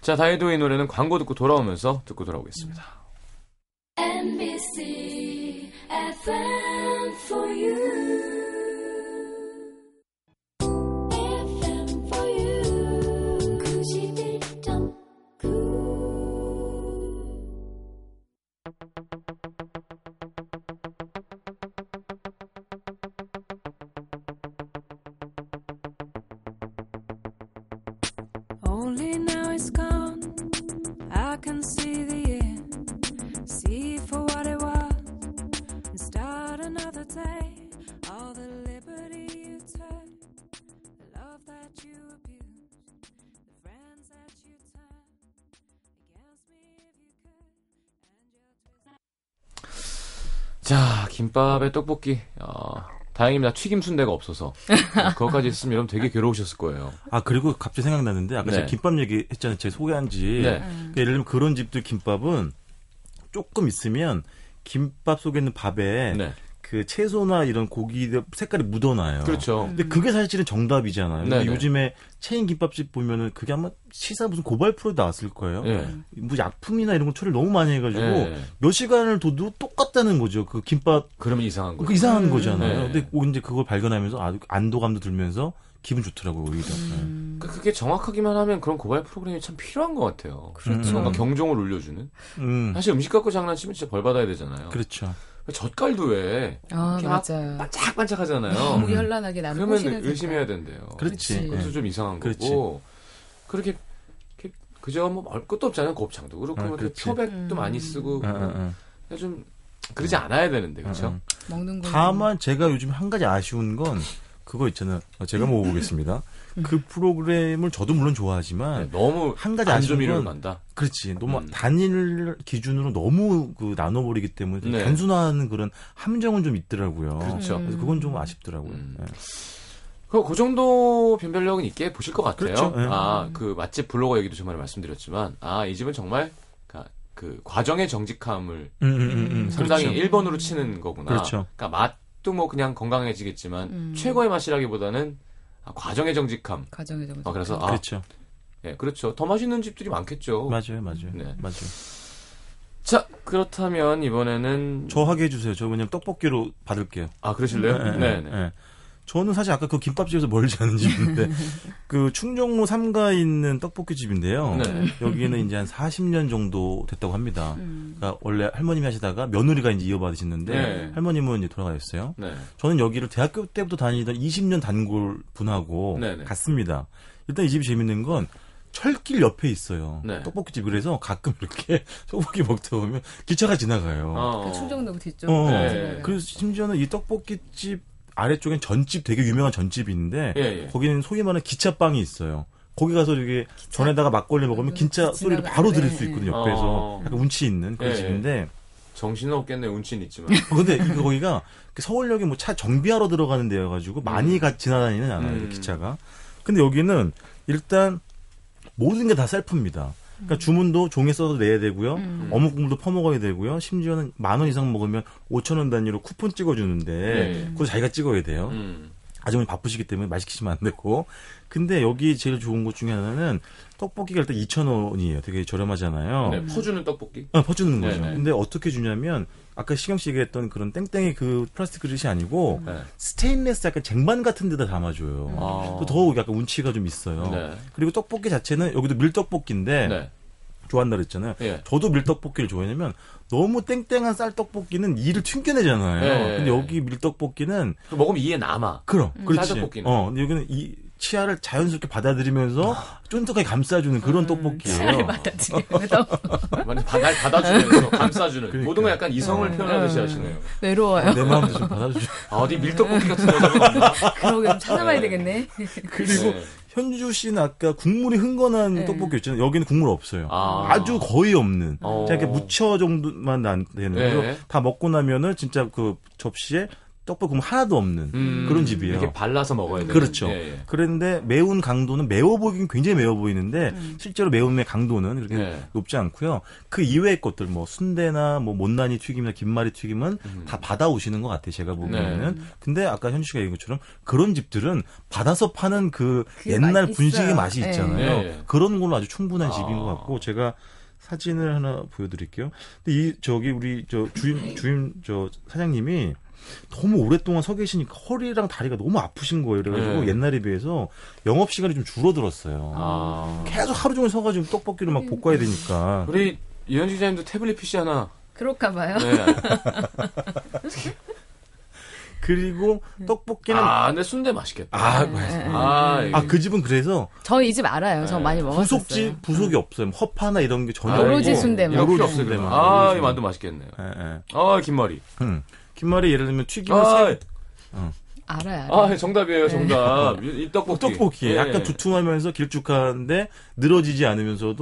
Speaker 1: 자 다이도의 노래는 광고 듣고 돌아오면서 듣고 돌아오겠습니다.
Speaker 4: NBC
Speaker 1: 김밥에 떡볶이. 어, 다행입니다. 튀김 순대가 없어서 어, 그것까지 있으면 여러분 되게 괴로우셨을 거예요.
Speaker 2: 아, 그리고 갑자기 생각났는데, 아까
Speaker 1: 네.
Speaker 2: 제가 김밥 얘기했잖아요. 제가 소개한 집.
Speaker 1: 네.
Speaker 2: 그러니까 예를 들면 그런 집들 김밥은 조금 있으면 김밥 속에 있는 밥에
Speaker 1: 네.
Speaker 2: 그 채소나 이런 고기들 색깔이 묻어나요.
Speaker 1: 그렇죠.
Speaker 2: 근데 그게 사실은 정답이잖아요. 근데
Speaker 1: 네네.
Speaker 2: 요즘에 체인 김밥집 보면은 그게 아마 시사 무슨 고발 프로 나왔을 거예요.
Speaker 1: 예.
Speaker 2: 뭐 약품이나 이런 거 처리를 너무 많이 해가지고
Speaker 1: 예.
Speaker 2: 몇 시간을 둬도 똑같다는 거죠. 그 김밥
Speaker 1: 그러면 이상한
Speaker 2: 그
Speaker 1: 거죠.
Speaker 2: 이상한 거잖아요.
Speaker 1: 네.
Speaker 2: 근데 뭐 이제 그걸 발견하면서 아주 안도감도 들면서 기분 좋더라고요 오히려.
Speaker 3: 음.
Speaker 1: 그- 그게 정확하기만 하면 그런 고발 프로그램이 참 필요한 것 같아요.
Speaker 3: 그렇죠.
Speaker 1: 뭔가 경종을 울려주는.
Speaker 2: 음,
Speaker 1: 사실 음식 갖고 장난치면 진짜 벌 받아야 되잖아요.
Speaker 2: 그렇죠.
Speaker 1: 젓갈도 왜
Speaker 3: 아, 맞아요.
Speaker 1: 반짝반짝하잖아요.
Speaker 3: 너무 현란하게 나는
Speaker 1: 그러면 의심해야. 된대요.
Speaker 2: 그렇지.
Speaker 1: 그것도 좀 이상한
Speaker 2: 그렇지.
Speaker 1: 거고 그렇게, 이렇게 그저 뭐말 것도 없잖아요. 곱창도 그렇고
Speaker 2: 아,
Speaker 1: 뭐. 표백도
Speaker 3: 음.
Speaker 1: 많이 쓰고
Speaker 2: 어.
Speaker 1: 그러니까 좀 그러지 않아야 되는데 그렇죠.
Speaker 2: 어, 어.
Speaker 3: 먹는 거.
Speaker 2: 다만 제가 요즘 한 가지 아쉬운 건 그거 있잖아요. 어, 제가 먹어보겠습니다. 그 프로그램을 저도 물론 좋아하지만
Speaker 1: 네, 너무
Speaker 2: 한 가지 건
Speaker 1: 만다.
Speaker 2: 그렇지. 너무
Speaker 1: 음.
Speaker 2: 단일 기준으로 너무 그 나눠버리기 때문에 좀
Speaker 1: 네.
Speaker 2: 단순화하는 그런 함정은 좀 있더라고요.
Speaker 1: 그렇죠.
Speaker 2: 그래서 그건 좀 아쉽더라고요.
Speaker 1: 음.
Speaker 2: 네.
Speaker 1: 그, 그 정도 변별력은 있게 보실 것 같아요.
Speaker 2: 그렇죠. 네.
Speaker 1: 아, 그 맛집 블로거 얘기도 전에 말씀드렸지만, 아, 이 집은 정말 그, 그 과정의 정직함을
Speaker 2: 음, 음, 음, 음.
Speaker 1: 상당히
Speaker 2: 그렇죠.
Speaker 1: 1번으로 치는 거구나.
Speaker 2: 그렇죠.
Speaker 1: 그러니까 맛도 뭐 그냥 건강해지겠지만
Speaker 3: 음.
Speaker 1: 최고의 맛이라기보다는 아, 과정의 정직함.
Speaker 3: 과정에 좀.
Speaker 1: 아, 그래서 아,
Speaker 2: 그렇죠.
Speaker 1: 예, 그렇죠. 더 맛있는 집들이 많겠죠.
Speaker 2: 맞아요, 맞아요.
Speaker 1: 네.
Speaker 2: 맞아요.
Speaker 1: 자, 그렇다면 이번에는
Speaker 2: 저 하게 해주세요. 저 그냥 떡볶이로 받을게요.
Speaker 1: 아, 그러실래요?
Speaker 2: 네,
Speaker 1: 네,
Speaker 2: 네,
Speaker 1: 네.
Speaker 2: 네. 저는 사실 아까 그 김밥집에서 멀지 않은 집인데 그 충정로 3가에 있는 떡볶이 집인데요.
Speaker 1: 네.
Speaker 2: 여기는 이제 한 40년 정도 됐다고 합니다.
Speaker 3: 음.
Speaker 2: 그러니까 원래 할머님이 하시다가 며느리가 이제 이어받으시는데
Speaker 1: 네.
Speaker 2: 할머님은 이제 돌아가셨어요.
Speaker 1: 네.
Speaker 2: 저는 여기를 대학교 때부터 다니던 20년 단골 분하고
Speaker 1: 네네.
Speaker 2: 갔습니다. 일단 이 집이 재밌는 건 철길 옆에 있어요.
Speaker 1: 네.
Speaker 2: 떡볶이집 그래서 가끔 이렇게 떡볶이 먹다 보면 기차가 지나가요.
Speaker 1: 어.
Speaker 3: 그 충정로 뒤쪽.
Speaker 2: 어,
Speaker 1: 네.
Speaker 2: 그래서 심지어는 이 떡볶이집 아래쪽엔 전집 되게 유명한 전집이 있는데
Speaker 1: 예, 예.
Speaker 2: 거기는 소위 말하는 기차빵이 있어요. 거기 가서 이게 전에다가 막걸리 먹으면
Speaker 3: 그
Speaker 2: 기차 소리를 바로 들을 수
Speaker 3: 네,
Speaker 2: 있거든요.
Speaker 1: 네.
Speaker 2: 옆에서
Speaker 1: 어.
Speaker 2: 약간 운치 있는 그런
Speaker 1: 예,
Speaker 2: 집인데
Speaker 1: 정신은 없겠네, 운치는 있지만.
Speaker 2: 어, 근데 이거 거기가 그 서울역에 뭐 차 정비하러 들어가는 데여가지고 많이 가 지나다니는 않아요
Speaker 1: 음.
Speaker 2: 기차가. 근데 여기는 일단 모든 게 다 셀프입니다. 그러니까 주문도 종이에 써서 내야 되고요.
Speaker 3: 음.
Speaker 2: 어묵 국물도 퍼먹어야 되고요. 심지어는 만 원 이상 먹으면 5천 원 단위로 쿠폰 찍어주는데
Speaker 1: 네.
Speaker 2: 그거 자기가 찍어야 돼요.
Speaker 1: 음.
Speaker 2: 아주머니 바쁘시기 때문에 말 시키시면 안 되고. 근데 여기 제일 좋은 것 중에 하나는 떡볶이가 일단 2,000원이에요. 되게 저렴하잖아요.
Speaker 1: 네, 퍼주는 떡볶이?
Speaker 2: 어, 퍼주는 거죠.
Speaker 1: 네네.
Speaker 2: 근데 어떻게 주냐면 아까 시경 씨가 했던 그런 땡땡이 그 플라스틱 그릇이 아니고
Speaker 1: 네.
Speaker 2: 스테인레스 약간 쟁반 같은 데다 담아줘요.
Speaker 1: 아.
Speaker 2: 또 더욱 약간 운치가 좀 있어요.
Speaker 1: 네.
Speaker 2: 그리고 떡볶이 자체는 여기도 밀떡볶이인데
Speaker 1: 네.
Speaker 2: 좋아한다 그랬잖아요.
Speaker 1: 예.
Speaker 2: 저도 밀떡볶이를 좋아하냐면 너무 땡땡한 쌀떡볶이는 이를 튕겨내잖아요.
Speaker 1: 네.
Speaker 2: 근데 여기 밀떡볶이는
Speaker 1: 그 먹으면 이에 남아.
Speaker 2: 그럼 그렇지.
Speaker 1: 쌀떡볶이는.
Speaker 2: 어, 근데 여기는 이 치아를 자연스럽게 받아들이면서 쫀득하게 감싸주는 그런 떡볶이에요.
Speaker 3: 받아들이면서
Speaker 1: 많이 받아, 받아주면서 감싸주는.
Speaker 2: 그러니까.
Speaker 1: 모든 걸 약간 이성을 표현하듯이 하시네요.
Speaker 3: 외로워요.
Speaker 2: 내 마음도 좀 받아주죠.
Speaker 1: 아, 어디 밀떡볶이 같은 여자가 없나?
Speaker 3: 그러게 좀 찾아봐야
Speaker 1: 네.
Speaker 3: 되겠네.
Speaker 2: 그리고
Speaker 1: 네.
Speaker 2: 현주 씨는 아까 국물이 흥건한
Speaker 3: 네.
Speaker 2: 떡볶이 있잖아요. 여기는 국물 없어요.
Speaker 1: 아.
Speaker 2: 아. 주 거의 없는.
Speaker 1: 어.
Speaker 2: 그냥 이렇게 무쳐 정도만 안 되는.
Speaker 1: 네.
Speaker 2: 다 먹고 나면은 진짜 그 접시에 떡볶이 국물 하나도 없는
Speaker 1: 음,
Speaker 2: 그런 집이에요.
Speaker 1: 이렇게 발라서 먹어야 되는.
Speaker 2: 그렇죠.
Speaker 1: 예, 예.
Speaker 2: 그런데 매운 강도는 매워 보이긴 굉장히 매워 보이는데 실제로 매운의 강도는 그렇게
Speaker 1: 네.
Speaker 2: 높지 않고요. 그 이외의 것들 뭐 순대나 뭐 못난이 튀김이나 김말이 튀김은 다 받아오시는 것 같아요. 제가 보기에는. 근데 아까 현주 씨가 얘기한 것처럼 그런 집들은 받아서 파는 그 옛날
Speaker 3: 맛
Speaker 2: 분식의. 맛이
Speaker 3: 네.
Speaker 2: 있잖아요.
Speaker 1: 네, 네.
Speaker 2: 그런 걸로 아주 충분한
Speaker 1: 아.
Speaker 2: 집인 것 같고 제가 사진을 하나 보여드릴게요. 근데 이 저기 우리 저 주임 주임 저 사장님이 너무 오랫동안 서 계시니까 허리랑 다리가 너무 아프신 거예요. 그래가지고
Speaker 1: 네.
Speaker 2: 옛날에 비해서 영업 시간이 좀 줄어들었어요.
Speaker 1: 아.
Speaker 2: 계속 하루 종일 서가지고 떡볶이를 막 볶아야 되니까.
Speaker 1: 우리 이현주 기자님도 태블릿 PC 하나.
Speaker 3: 그럴까 봐요.
Speaker 1: 네.
Speaker 2: 그리고 떡볶이는
Speaker 1: 아, 근데 순대 맛있겠다.
Speaker 2: 아,
Speaker 3: 네.
Speaker 1: 아,
Speaker 2: 아, 그 집은 그래서
Speaker 3: 저 이 집 알아요. 저
Speaker 1: 네.
Speaker 3: 많이 먹었었어요.
Speaker 2: 부속지 부속이 없어요. 뭐 허파나 이런 게 전혀
Speaker 1: 아,
Speaker 3: 오로지
Speaker 2: 없고.
Speaker 3: 순대만.
Speaker 2: 오로지
Speaker 1: 없어요.
Speaker 2: 순대만.
Speaker 1: 아, 이 만두 맛있겠네요.
Speaker 2: 예, 예.
Speaker 1: 아, 김말이.
Speaker 2: 음. 김말이 예를 들면 튀김을
Speaker 1: 아,
Speaker 2: 세-
Speaker 3: 알아요. 알아요.
Speaker 1: 아, 정답이에요, 정답. 이, 이 떡볶이.
Speaker 2: 떡볶이
Speaker 1: 예.
Speaker 2: 약간 두툼하면서 길쭉한데 늘어지지 않으면서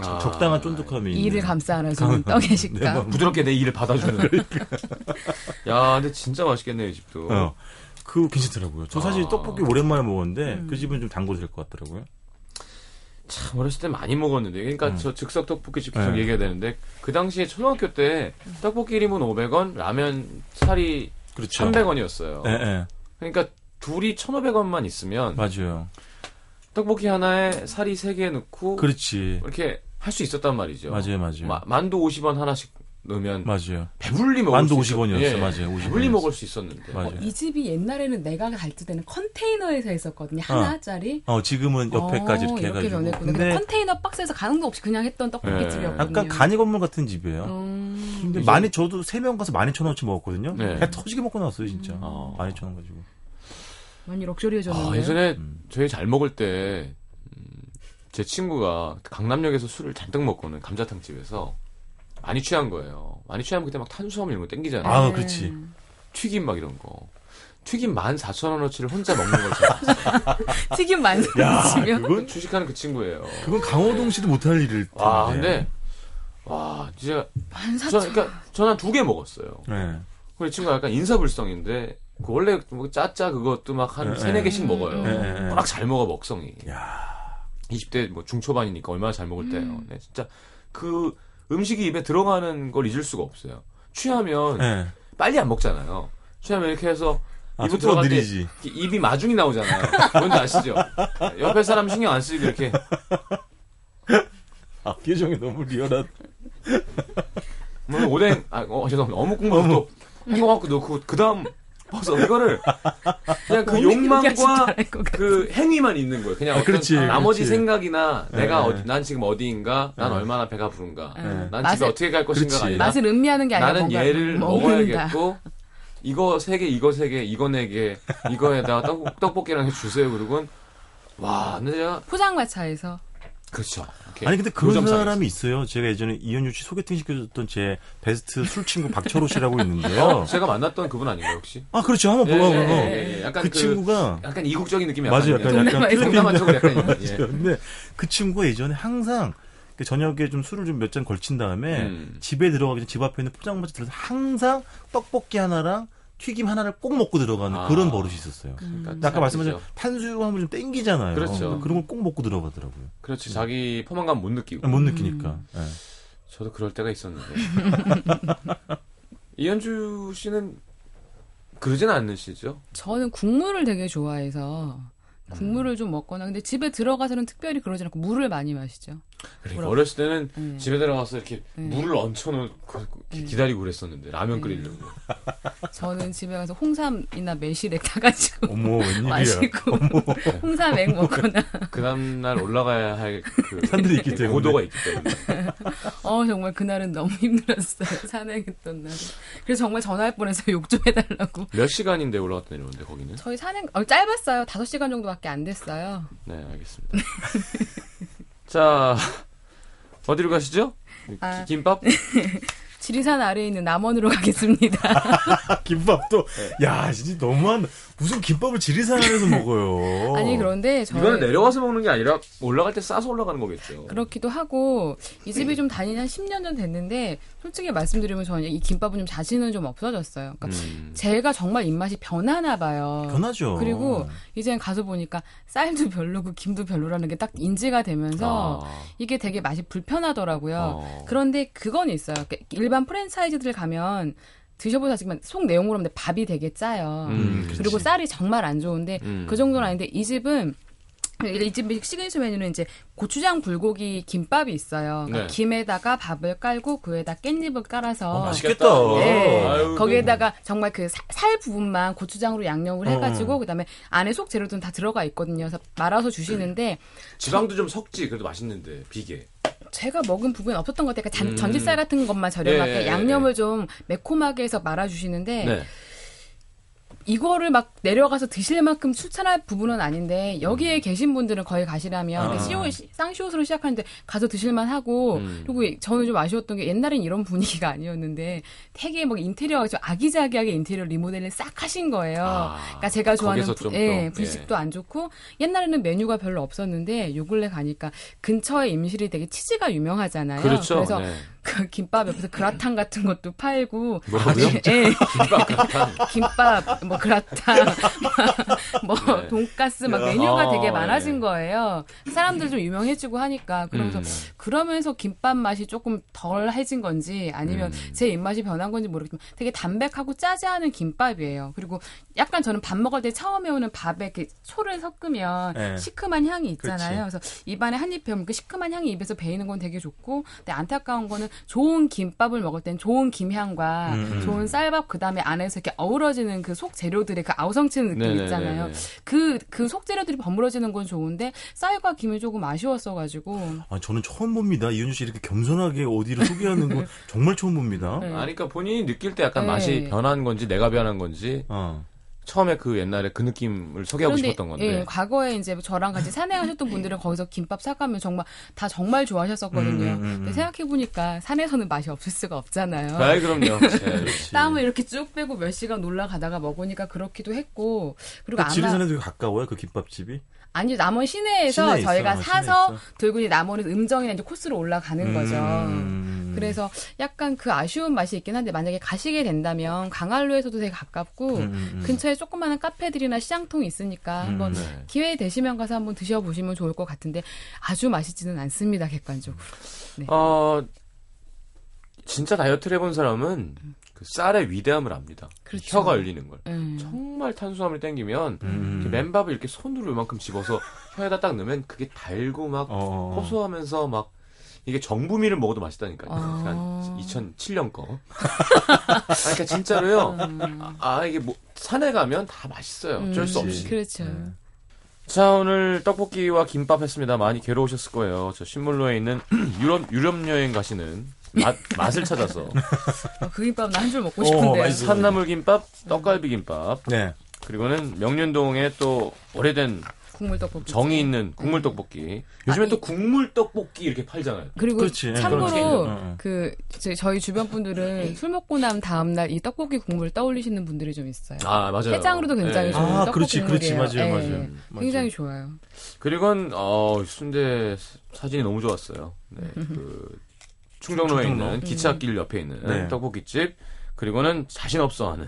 Speaker 1: 아.
Speaker 2: 적당한 쫀득함이 있는.
Speaker 3: 이를 감싸는 떡의
Speaker 2: 네,
Speaker 3: 식감.
Speaker 2: 뭐.
Speaker 1: 부드럽게 내 일을 받아주는. 야, 근데 진짜 맛있겠네요, 이 집도.
Speaker 2: 어. 그 괜찮더라고요. 저 사실
Speaker 1: 아.
Speaker 2: 떡볶이 오랜만에 먹었는데
Speaker 3: 음.
Speaker 2: 그 집은 좀 담궈도 될것 같더라고요.
Speaker 1: 참, 어렸을 때 많이 먹었는데. 그러니까
Speaker 2: 음.
Speaker 1: 저 즉석 떡볶이집 계속
Speaker 2: 네.
Speaker 1: 얘기해야 되는데, 그 당시에 초등학교 때 떡볶이 1인분 500원, 라면 살이
Speaker 2: 그렇죠.
Speaker 1: 300원이었어요.
Speaker 2: 예, 예.
Speaker 1: 그러니까 둘이 1,500원만 있으면
Speaker 2: 맞아요.
Speaker 1: 떡볶이 하나에 살이 3개 넣고
Speaker 2: 그렇지.
Speaker 1: 이렇게 할 수 있었단 말이죠.
Speaker 2: 맞아요, 맞아요.
Speaker 1: 마- 만두 50원 하나씩 넣으면
Speaker 2: 맞아요.
Speaker 1: 배불리 먹을
Speaker 2: 만두
Speaker 1: 수
Speaker 2: 50원 이었어요.
Speaker 1: 있었- 예,
Speaker 2: 맞아요. 50원
Speaker 1: 배불리
Speaker 2: 이었어요.
Speaker 1: 먹을 수 있었는데.
Speaker 2: 맞아요.
Speaker 3: 이 집이 옛날에는 내가 갈 때는 컨테이너에서 했었거든요. 하나짜리.
Speaker 2: 어, 지금은 옆에까지
Speaker 3: 어,
Speaker 2: 이렇게 해가지고.
Speaker 3: 변했구나.
Speaker 2: 근데
Speaker 3: 컨테이너 박스에서 가능도 없이 그냥 했던 떡볶이
Speaker 1: 네.
Speaker 3: 집이었거든요.
Speaker 2: 약간 간이 건물 같은 집이에요.
Speaker 3: 음,
Speaker 2: 근데
Speaker 1: 이제-
Speaker 2: 많이 저도 세 명 가서 12,000원어치 먹었거든요.
Speaker 1: 네.
Speaker 2: 배 터지게 먹고 나왔어요, 진짜.
Speaker 1: 어.
Speaker 2: 12,000원 가지고.
Speaker 3: 많이 럭셔리해졌는데.
Speaker 1: 아, 예전에
Speaker 2: 음.
Speaker 1: 저희 잘 먹을 때, 음, 제 친구가 강남역에서 술을 잔뜩 먹고는 감자탕 집에서 많이 취한 거예요. 많이 취하면 그때 막 탄수화물 이런 거 땡기잖아요.
Speaker 2: 아, 그렇지.
Speaker 1: 튀김 막 이런 거. 튀김 14,000원어치를 혼자 먹는 걸 제가
Speaker 3: 튀김 만들어지면
Speaker 2: 그건,
Speaker 1: 주식하는 그 친구예요.
Speaker 2: 그건 강호동 씨도 못할 일일 텐데.
Speaker 1: 와, 근데, 와, 진짜, 저,
Speaker 3: 만사천.
Speaker 1: 그러니까, 저는 한두개 먹었어요.
Speaker 2: 네.
Speaker 1: 그리고 이 친구가 약간 인사불성인데, 그 원래 뭐 짜짜 그것도 막한
Speaker 2: 네,
Speaker 1: 세네 개씩 먹어요.
Speaker 2: 네, 네, 네.
Speaker 1: 워낙 잘 먹어, 먹성이.
Speaker 2: 야
Speaker 1: 20대 뭐 중초반이니까 얼마나 잘 먹을 때예요. 네, 진짜 그 음식이 입에 들어가는 걸 잊을 수가 없어요. 취하면
Speaker 2: 네.
Speaker 1: 빨리 안 먹잖아요. 취하면 이렇게 해서
Speaker 2: 아, 느리지.
Speaker 1: 이렇게 입이 마중이 나오잖아요. 뭔지 아시죠? 옆에 사람 신경 안 쓰고 이렇게
Speaker 2: 아, 표정이 너무 리얼한.
Speaker 1: 뭐 오뎅 아 어, 죄송합니다. 어묵 국물 또 헹궈 갖고 넣고 그 다음 버섯 이거를 그냥 그 욕망과. 그 행위만 있는 거예요. 그냥
Speaker 2: 아, 그렇지,
Speaker 1: 나머지
Speaker 2: 그렇지.
Speaker 1: 생각이나
Speaker 2: 네,
Speaker 1: 내가
Speaker 2: 네.
Speaker 1: 어디, 난 지금 어디인가, 난
Speaker 2: 네.
Speaker 1: 얼마나 배가 부른가,
Speaker 3: 네.
Speaker 1: 난 집에 어떻게 갈
Speaker 2: 그렇지.
Speaker 1: 아니라
Speaker 3: 맛을 음미하는 게 아니라
Speaker 1: 나는 얘를. 먹어야겠고 이거 세 개, 이거 세 개, 이거 네 개, 이거에다가 떡, 떡볶이랑 해주세요. 그러고는 와, 근데 제가
Speaker 3: 포장마차에서
Speaker 1: 그렇죠.
Speaker 2: 아니 근데 그런. 사람이 있어요. 제가 예전에 이현주 씨 소개팅 시켜줬던 제 베스트 술 친구 박철호 씨라고
Speaker 1: 어,
Speaker 2: 있는데요.
Speaker 1: 제가 만났던 그분 아닌가요 혹시?
Speaker 2: 아 그렇죠. 한번 보고
Speaker 1: 예,
Speaker 2: 고
Speaker 1: 예, 예, 예. 약간
Speaker 2: 그,
Speaker 1: 그,
Speaker 2: 친구가
Speaker 1: 약간 이국적인 느낌이
Speaker 2: 맞아요. 약간. 약간 필리핀
Speaker 1: 쪽으로 약간 예.
Speaker 2: 근데 그 친구가 예전에 항상 그 저녁에 좀 술을 좀 몇 잔 걸친 다음에
Speaker 1: 음.
Speaker 2: 집에 들어가기 전 집 앞에 있는 포장마차 들어서 항상 떡볶이 하나랑 튀김 하나를 꼭 먹고 들어가는
Speaker 1: 아.
Speaker 2: 그런 버릇이 있었어요.
Speaker 1: 그러니까
Speaker 2: 아까 말씀하신 하면 좀 땡기잖아요.
Speaker 1: 그렇죠.
Speaker 2: 그런 걸 꼭 먹고 들어가더라고요.
Speaker 1: 그렇지 자기 포만감 못 느끼고
Speaker 2: 못 느끼니까. 예.
Speaker 1: 저도 그럴 때가 있었는데 이현주 씨는 그러진 않으시죠?
Speaker 3: 저는 국물을 되게 좋아해서 국물을 좀 먹거나 근데 집에 들어가서는 특별히 그러지 않고 물을 많이 마시죠.
Speaker 1: 그래,
Speaker 3: 뭐라고?
Speaker 1: 어렸을 때는
Speaker 3: 네.
Speaker 1: 집에 들어가서 이렇게
Speaker 3: 네.
Speaker 1: 물을 얹혀놓고 이렇게 기다리고 그랬었는데 라면
Speaker 3: 네.
Speaker 1: 끓이려고
Speaker 3: 저는 집에 가서 홍삼이나 매실액 타가지고
Speaker 2: 어머.
Speaker 3: 마시고 홍삼액 먹거나
Speaker 1: 그 다음날 올라가야 할 그
Speaker 2: 산들이 있기 때문에.
Speaker 1: 고도가 있기 때문에
Speaker 3: 어 정말 그날은 너무 힘들었어요 산행했던 날은 그래서 정말 전화할 뻔해서 욕 좀 해달라고
Speaker 1: 몇 시간인데 올라갔다 내려오는데 거기는
Speaker 3: 저희 산행 어, 짧았어요 5 시간 정도 밖에 안 됐어요
Speaker 1: 네 알겠습니다 자 어디로 가시죠?
Speaker 3: 아.
Speaker 1: 기- 김밥?
Speaker 3: 지리산 아래에 있는 남원으로 가겠습니다
Speaker 2: 김밥도 야 진짜 너무한 무슨 김밥을 지리산 안에서 먹어요.
Speaker 3: 아니 그런데 저희
Speaker 1: 이거는 내려가서 먹는 게 아니라 올라갈 때 싸서 올라가는 거겠죠
Speaker 3: 그렇기도 하고 이 집이 좀 다닌 한 10년 전 됐는데 솔직히 말씀드리면 저는 이 김밥은 좀 자신은 좀 없어졌어요. 그러니까
Speaker 1: 음.
Speaker 3: 제가 정말 입맛이 변하나 봐요.
Speaker 2: 변하죠.
Speaker 3: 그리고 이젠 가서 보니까 쌀도 별로고 김도 별로라는 게 딱 인지가 되면서
Speaker 1: 아.
Speaker 3: 이게 되게 맛이 불편하더라고요.
Speaker 1: 어.
Speaker 3: 그런데 그건 있어요. 그러니까 일반 프랜차이즈들 가면 드셔보셨지만 속 내용으로 하면 밥이 되게 짜요.
Speaker 1: 음,
Speaker 3: 그리고
Speaker 2: 그치.
Speaker 3: 쌀이 정말 안 좋은데
Speaker 1: 음.
Speaker 3: 그 정도는 아닌데 이 집은 이 집의 시그니처 메뉴는 이제 고추장 불고기 김밥이 있어요. 그러니까
Speaker 1: 네.
Speaker 3: 김에다가 밥을 깔고 그 위에다 깻잎을 깔아서
Speaker 2: 어, 맛있겠다.
Speaker 3: 네.
Speaker 1: 아유,
Speaker 3: 거기에다가 정말 그 살 부분만 고추장으로 양념을
Speaker 2: 어,
Speaker 3: 해가지고 그다음에 안에 속 재료들은 다 들어가 있거든요. 그래서 말아서 주시는데
Speaker 1: 지방도 좀 섞지 그래도 맛있는데 비계
Speaker 3: 제가 먹은 부분이 없었던 것 같아요. 그러니까 잔-
Speaker 1: 음.
Speaker 3: 전지살 같은 것만 저렴하게
Speaker 1: 예,
Speaker 3: 양념을 좀 매콤하게 해서 말아주시는데
Speaker 1: 네.
Speaker 3: 이거를 막 내려가서 드실 만큼 추천할 부분은 아닌데 여기에 계신 분들은 거기 가시라면
Speaker 2: 아.
Speaker 3: 그러니까 시옷, 시- 쌍시옷으로 시작하는데 가서 드실만 하고
Speaker 1: 음.
Speaker 3: 그리고 저는 좀 아쉬웠던 게 옛날엔 이런 분위기가 아니었는데 되게 막 인테리어가 좀 아기자기하게 인테리어 리모델링 싹 하신 거예요.
Speaker 1: 아,
Speaker 3: 그러니까 제가 좋아하는 부,
Speaker 1: 좀
Speaker 3: 예,
Speaker 1: 또,
Speaker 3: 분식도 안 좋고 옛날에는 메뉴가 별로 없었는데 요 근래 가니까 근처에 임실이 되게 치즈가 유명하잖아요.
Speaker 1: 그렇죠.
Speaker 3: 래서
Speaker 1: 네.
Speaker 3: 그 김밥 옆에서 그라탕 같은 것도 팔고
Speaker 1: 뭐라고요?
Speaker 3: 예.
Speaker 1: 김밥 같아.
Speaker 3: 김밥, 뭐 그라탕, 뭐
Speaker 1: 네.
Speaker 3: 돈가스 막
Speaker 2: 야.
Speaker 3: 메뉴가
Speaker 1: 어,
Speaker 3: 되게 많아진
Speaker 1: 네.
Speaker 3: 거예요. 사람들 좀 유명해지고 하니까 그러면서
Speaker 1: 음.
Speaker 3: 그러면서 김밥 맛이 조금 덜해진 건지 아니면
Speaker 1: 음.
Speaker 3: 제 입맛이 변한 건지 모르겠지만 되게 담백하고 짜지 않은 김밥이에요. 그리고 약간 저는 밥 먹을 때 처음에 오는 밥에 이렇게 소를 섞으면
Speaker 2: 네.
Speaker 3: 시큼한 향이 있잖아요. 그래서 입안에 한입 배우면 그 시큼한 향이 입에서 배이는 건 되게 좋고 근데 안타까운 거는 좋은 김밥을 먹을 땐 좋은 김향과
Speaker 2: 음, 음.
Speaker 3: 좋은 쌀밥 그다음에 안에서 이렇게 어우러지는 그 속 재료들의 그 아우성치는 느낌
Speaker 1: 네네네네.
Speaker 3: 있잖아요. 그 그 속 재료들이 버무러지는 건 좋은데 쌀과 김이 조금 아쉬웠어 가지고
Speaker 2: 아, 저는 처음 봅니다. 이현주 씨 이렇게 겸손하게 어디를 소개하는 거 정말 처음 봅니다.
Speaker 3: 네.
Speaker 1: 아니, 그러니까 본인이 느낄 때 약간
Speaker 3: 네.
Speaker 1: 맛이 변한 건지 내가 변한 건지
Speaker 2: 어.
Speaker 1: 처음에 그 옛날에 그 느낌을 소개하고 싶었던 건데.
Speaker 3: 예, 과거에 이제 저랑 같이 산행하셨던 분들은 거기서 김밥 사가면 정말 다 정말 좋아하셨었거든요.
Speaker 2: 음, 음, 음.
Speaker 3: 근데 생각해 보니까 산에서는 맛이 없을 수가 없잖아요.
Speaker 1: 아이, 그럼요. 네.
Speaker 3: 땀을 이렇게 쭉 빼고 몇 시간 올라가다가 먹으니까 그렇기도 했고 그리고
Speaker 2: 그
Speaker 3: 아마
Speaker 2: 지리산에도 가까워요, 그 김밥집이?
Speaker 3: 아니 남원 시내에서
Speaker 2: 시내에.
Speaker 3: 저희가
Speaker 2: 어,
Speaker 3: 사서
Speaker 2: 시내에.
Speaker 3: 들고 이제 남원에서 음정이나 이제 코스로 올라가는 거죠.
Speaker 2: 음.
Speaker 3: 그래서 약간 그 아쉬운 맛이 있긴 한데 만약에 가시게 된다면 강한루에서도 되게 가깝고
Speaker 2: 음, 음, 음.
Speaker 3: 근처에 조그마한 카페들이나 시장통이 있으니까 한번
Speaker 1: 네.
Speaker 3: 기회 되시면 가서 한번 드셔보시면 좋을 것 같은데 아주 맛있지는 않습니다 객관적으로.
Speaker 1: 어, 진짜 다이어트를 해본 사람은 그 쌀의 위대함을 압니다.
Speaker 3: 그렇죠.
Speaker 1: 혀가 열리는 걸.
Speaker 3: 음.
Speaker 1: 정말 탄수화물 땡기면
Speaker 2: 음.
Speaker 1: 맨밥을 이렇게 손으로 이만큼 집어서 혀에다 딱 넣으면 그게 달고 막
Speaker 2: 어.
Speaker 1: 고소하면서 막 이게 정부미를 먹어도 맛있다니까요.
Speaker 3: 아.
Speaker 1: 한 2007년 거. 아, 그러니까 진짜로요. 아 이게 뭐 산에 가면 다 맛있어요. 어쩔 수
Speaker 3: 음,
Speaker 1: 없이.
Speaker 3: 그렇죠.
Speaker 2: 네.
Speaker 1: 자 오늘 떡볶이와 김밥 했습니다. 많이 괴로우셨을 거예요. 저 신물로에 있는 유럽 유럽 여행 가시는 맛 맛을 찾아서
Speaker 3: 어, 그 김밥 나 한 줄 먹고
Speaker 2: 어,
Speaker 3: 싶은데요.
Speaker 2: 맛있어.
Speaker 1: 산나물 김밥, 떡갈비 김밥.
Speaker 2: 네.
Speaker 1: 그리고는 명륜동에 또 오래된
Speaker 3: 국물 떡볶이.
Speaker 1: 정이 있는 국물 떡볶이. 요즘에
Speaker 3: 아,
Speaker 1: 또
Speaker 3: 이-
Speaker 1: 국물 떡볶이 이렇게 팔잖아요.
Speaker 3: 그리고
Speaker 2: 그렇지.
Speaker 3: 참고로
Speaker 2: 그렇지. 어, 어.
Speaker 3: 그 저- 저희 주변 분들은 술 먹고 난 다음 날 이 떡볶이 국물 떠올리시는 분들이 좀 있어요.
Speaker 1: 아, 맞아요.
Speaker 3: 해장으로도 굉장히
Speaker 1: 예.
Speaker 3: 좋은
Speaker 2: 아,
Speaker 3: 떡볶이
Speaker 2: 그렇지, 그렇지.
Speaker 3: 국물이에요.
Speaker 2: 맞아요,
Speaker 3: 예.
Speaker 2: 맞아요. 맞아요.
Speaker 3: 굉장히 좋아요.
Speaker 1: 그리고는 어 순대 사진이 너무 좋았어요. 네, 그 충정로에
Speaker 2: 충정로.
Speaker 1: 있는 기차길 옆에 있는
Speaker 2: 네.
Speaker 1: 떡볶이집. 그리고는 자신 없어 하는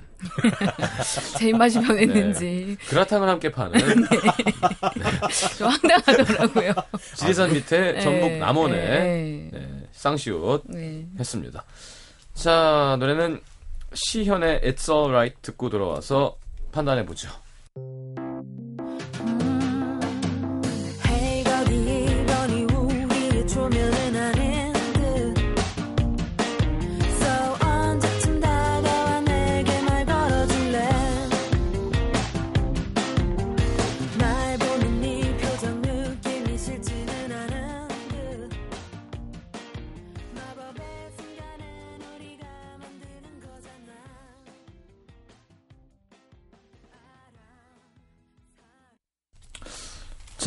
Speaker 3: 제 입맛이 변했는지
Speaker 1: 네. 그라탕을 함께 파는
Speaker 3: 좀 황당하더라고요.
Speaker 1: 지리산 밑에
Speaker 3: 예,
Speaker 1: 전북 남원에
Speaker 3: 예,
Speaker 1: 네, 쌍시옷
Speaker 3: 네.
Speaker 1: 했습니다. 자 노래는 시현의 It's Alright 듣고 들어와서 판단해 보죠.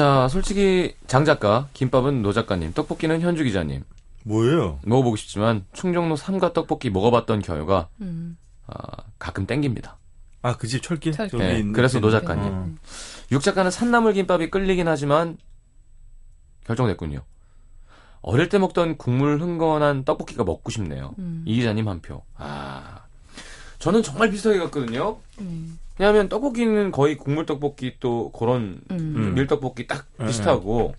Speaker 1: 자 솔직히 장 작가, 김밥은 노 작가님, 떡볶이는 현주 기자님
Speaker 2: 뭐예요?
Speaker 1: 먹어보고 싶지만 충정로 3가 떡볶이 먹어봤던 기억이
Speaker 3: 음.
Speaker 1: 아, 가끔 땡깁니다.
Speaker 2: 아, 그 집 철길?
Speaker 3: 철길.
Speaker 1: 네,
Speaker 2: 있는
Speaker 1: 그래서
Speaker 2: 집.
Speaker 1: 노 작가님.
Speaker 2: 어.
Speaker 1: 육 작가는 산나물 김밥이 끌리긴 하지만 결정됐군요. 어릴 때 먹던 국물 흥건한 떡볶이가 먹고 싶네요.
Speaker 3: 음.
Speaker 1: 이 기자님 한 표. 아, 저는 정말 비슷하게 갔거든요.
Speaker 3: 음.
Speaker 1: 왜냐하면 떡볶이는 거의 국물 떡볶이 또 그런
Speaker 3: 음.
Speaker 1: 밀떡볶이 딱
Speaker 2: 네,
Speaker 1: 비슷하고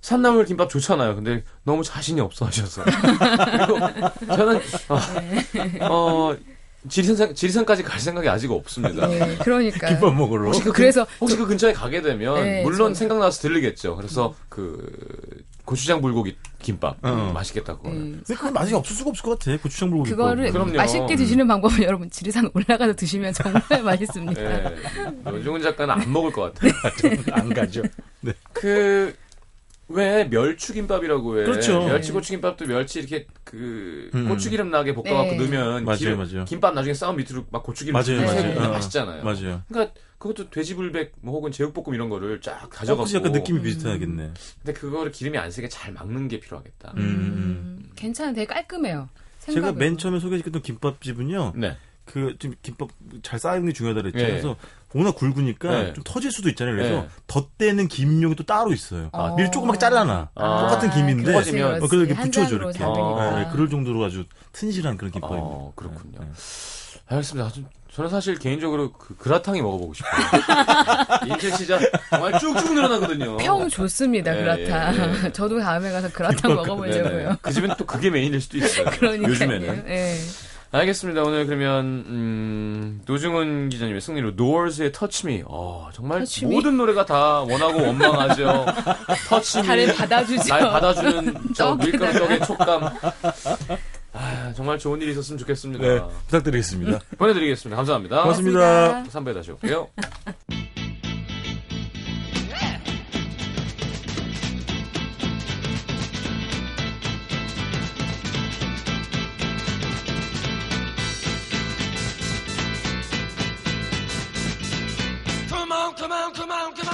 Speaker 1: 산나물 김밥 좋잖아요. 근데 너무 자신이 없어 하셔서. 그리고 저는 어, 어, 지리산 지리산까지 갈 생각이 아직 없습니다.
Speaker 3: 네, 그러니까.
Speaker 2: 김밥 먹으러.
Speaker 1: 혹시 그
Speaker 3: 그래서
Speaker 1: 혹시 그 근처에 가게 되면
Speaker 3: 네,
Speaker 1: 물론
Speaker 3: 저-
Speaker 1: 생각나서 들리겠죠. 그래서 그 고추장 불고기 김밥
Speaker 2: 어.
Speaker 1: 맛있겠다고.
Speaker 3: 네,
Speaker 2: 근데 그 맛이 없을 수가 없을 것 같아. 고추장 불고기.
Speaker 3: 그거를
Speaker 1: 그럼요.
Speaker 3: 맛있게 드시는 방법은 여러분 지리산 올라가서 드시면 정말 맛있습니다.
Speaker 1: 예. 노중훈 작가는 안 먹을 것 같아요.
Speaker 2: 안 가죠.
Speaker 1: 그, 왜 멸치김밥이라고 해.
Speaker 2: 그렇죠.
Speaker 1: 멸치 고추김밥도 멸치 이렇게 그
Speaker 2: 음.
Speaker 1: 고추기름 나게 볶아갖고
Speaker 3: 네.
Speaker 1: 넣으면
Speaker 2: 맞아요,
Speaker 1: 기름,
Speaker 2: 맞아요.
Speaker 1: 김밥 나중에 싸움 밑으로 막 고추기름
Speaker 2: 맞아요,
Speaker 1: 쭉
Speaker 3: 맞아요.
Speaker 2: 어.
Speaker 1: 맛있잖아요.
Speaker 2: 맞아요.
Speaker 1: 그러니까 그것도 돼지불백 뭐 혹은 제육볶음 이런 거를 쫙
Speaker 2: 어,
Speaker 1: 가져가고
Speaker 2: 약간 느낌이 비슷하겠네.
Speaker 1: 근데 그거를 기름이 안 새게 잘 막는 게 필요하겠다.
Speaker 2: 음.
Speaker 3: 음, 괜찮아, 되게 깔끔해요.
Speaker 2: 제가
Speaker 3: 생각으로.
Speaker 2: 맨 처음에 소개해드렸던 김밥집은요.
Speaker 1: 네.
Speaker 2: 그좀 김밥 잘 쌓이는 게 중요하다 그랬죠.
Speaker 1: 예.
Speaker 2: 그래서 워낙 굵으니까
Speaker 1: 네.
Speaker 2: 좀 터질 수도 있잖아요. 그래서
Speaker 1: 네.
Speaker 2: 덧대는 김용이 또 따로 있어요.
Speaker 3: 어.
Speaker 2: 밀 조그맣게 잘라놔.
Speaker 1: 아,
Speaker 2: 똑같은 김인데
Speaker 3: 그렇지,
Speaker 1: 퍼지면
Speaker 3: 그렇지.
Speaker 2: 어, 그래서 이렇게
Speaker 3: 한
Speaker 2: 붙여줘, 이렇게.
Speaker 3: 되니까.
Speaker 2: 네, 그럴 정도로 아주 튼실한 그런 김밥입니다.
Speaker 1: 어, 그렇군요.
Speaker 2: 네, 네.
Speaker 1: 알겠습니다. 저- 저는 사실 개인적으로 그 그라탕이 먹어보고 싶어요. 인체 시장 정말 쭉쭉 늘어나거든요.
Speaker 3: 평 좋습니다,
Speaker 1: 예,
Speaker 3: 그라탕.
Speaker 1: 예, 예.
Speaker 3: 저도 다음에 가서 그라탕 먹어보려고요.
Speaker 1: 네네. 그 집은 또 그게 메인일 수도 있어요.
Speaker 3: 그러니까요.
Speaker 1: 요즘에는.
Speaker 3: 예.
Speaker 1: 알겠습니다. 오늘 그러면 음, 노중훈 기자님의 승리로 노얼스의 Touch Me. 어, 정말
Speaker 3: Touch?
Speaker 1: 모든 노래가 다 원하고 원망하죠. Touch Me.
Speaker 3: 달을 받아주죠.
Speaker 1: 날 받아주는 저
Speaker 3: 떡에다가.
Speaker 1: 밀가루 떡의 촉감. 아, 정말 좋은 일이 있었으면 좋겠습니다.
Speaker 2: 네, 부탁드리겠습니다.
Speaker 1: 보내드리겠습니다. 감사합니다.
Speaker 2: 고맙습니다.
Speaker 1: 3부에 다시 올게요. come on, come on.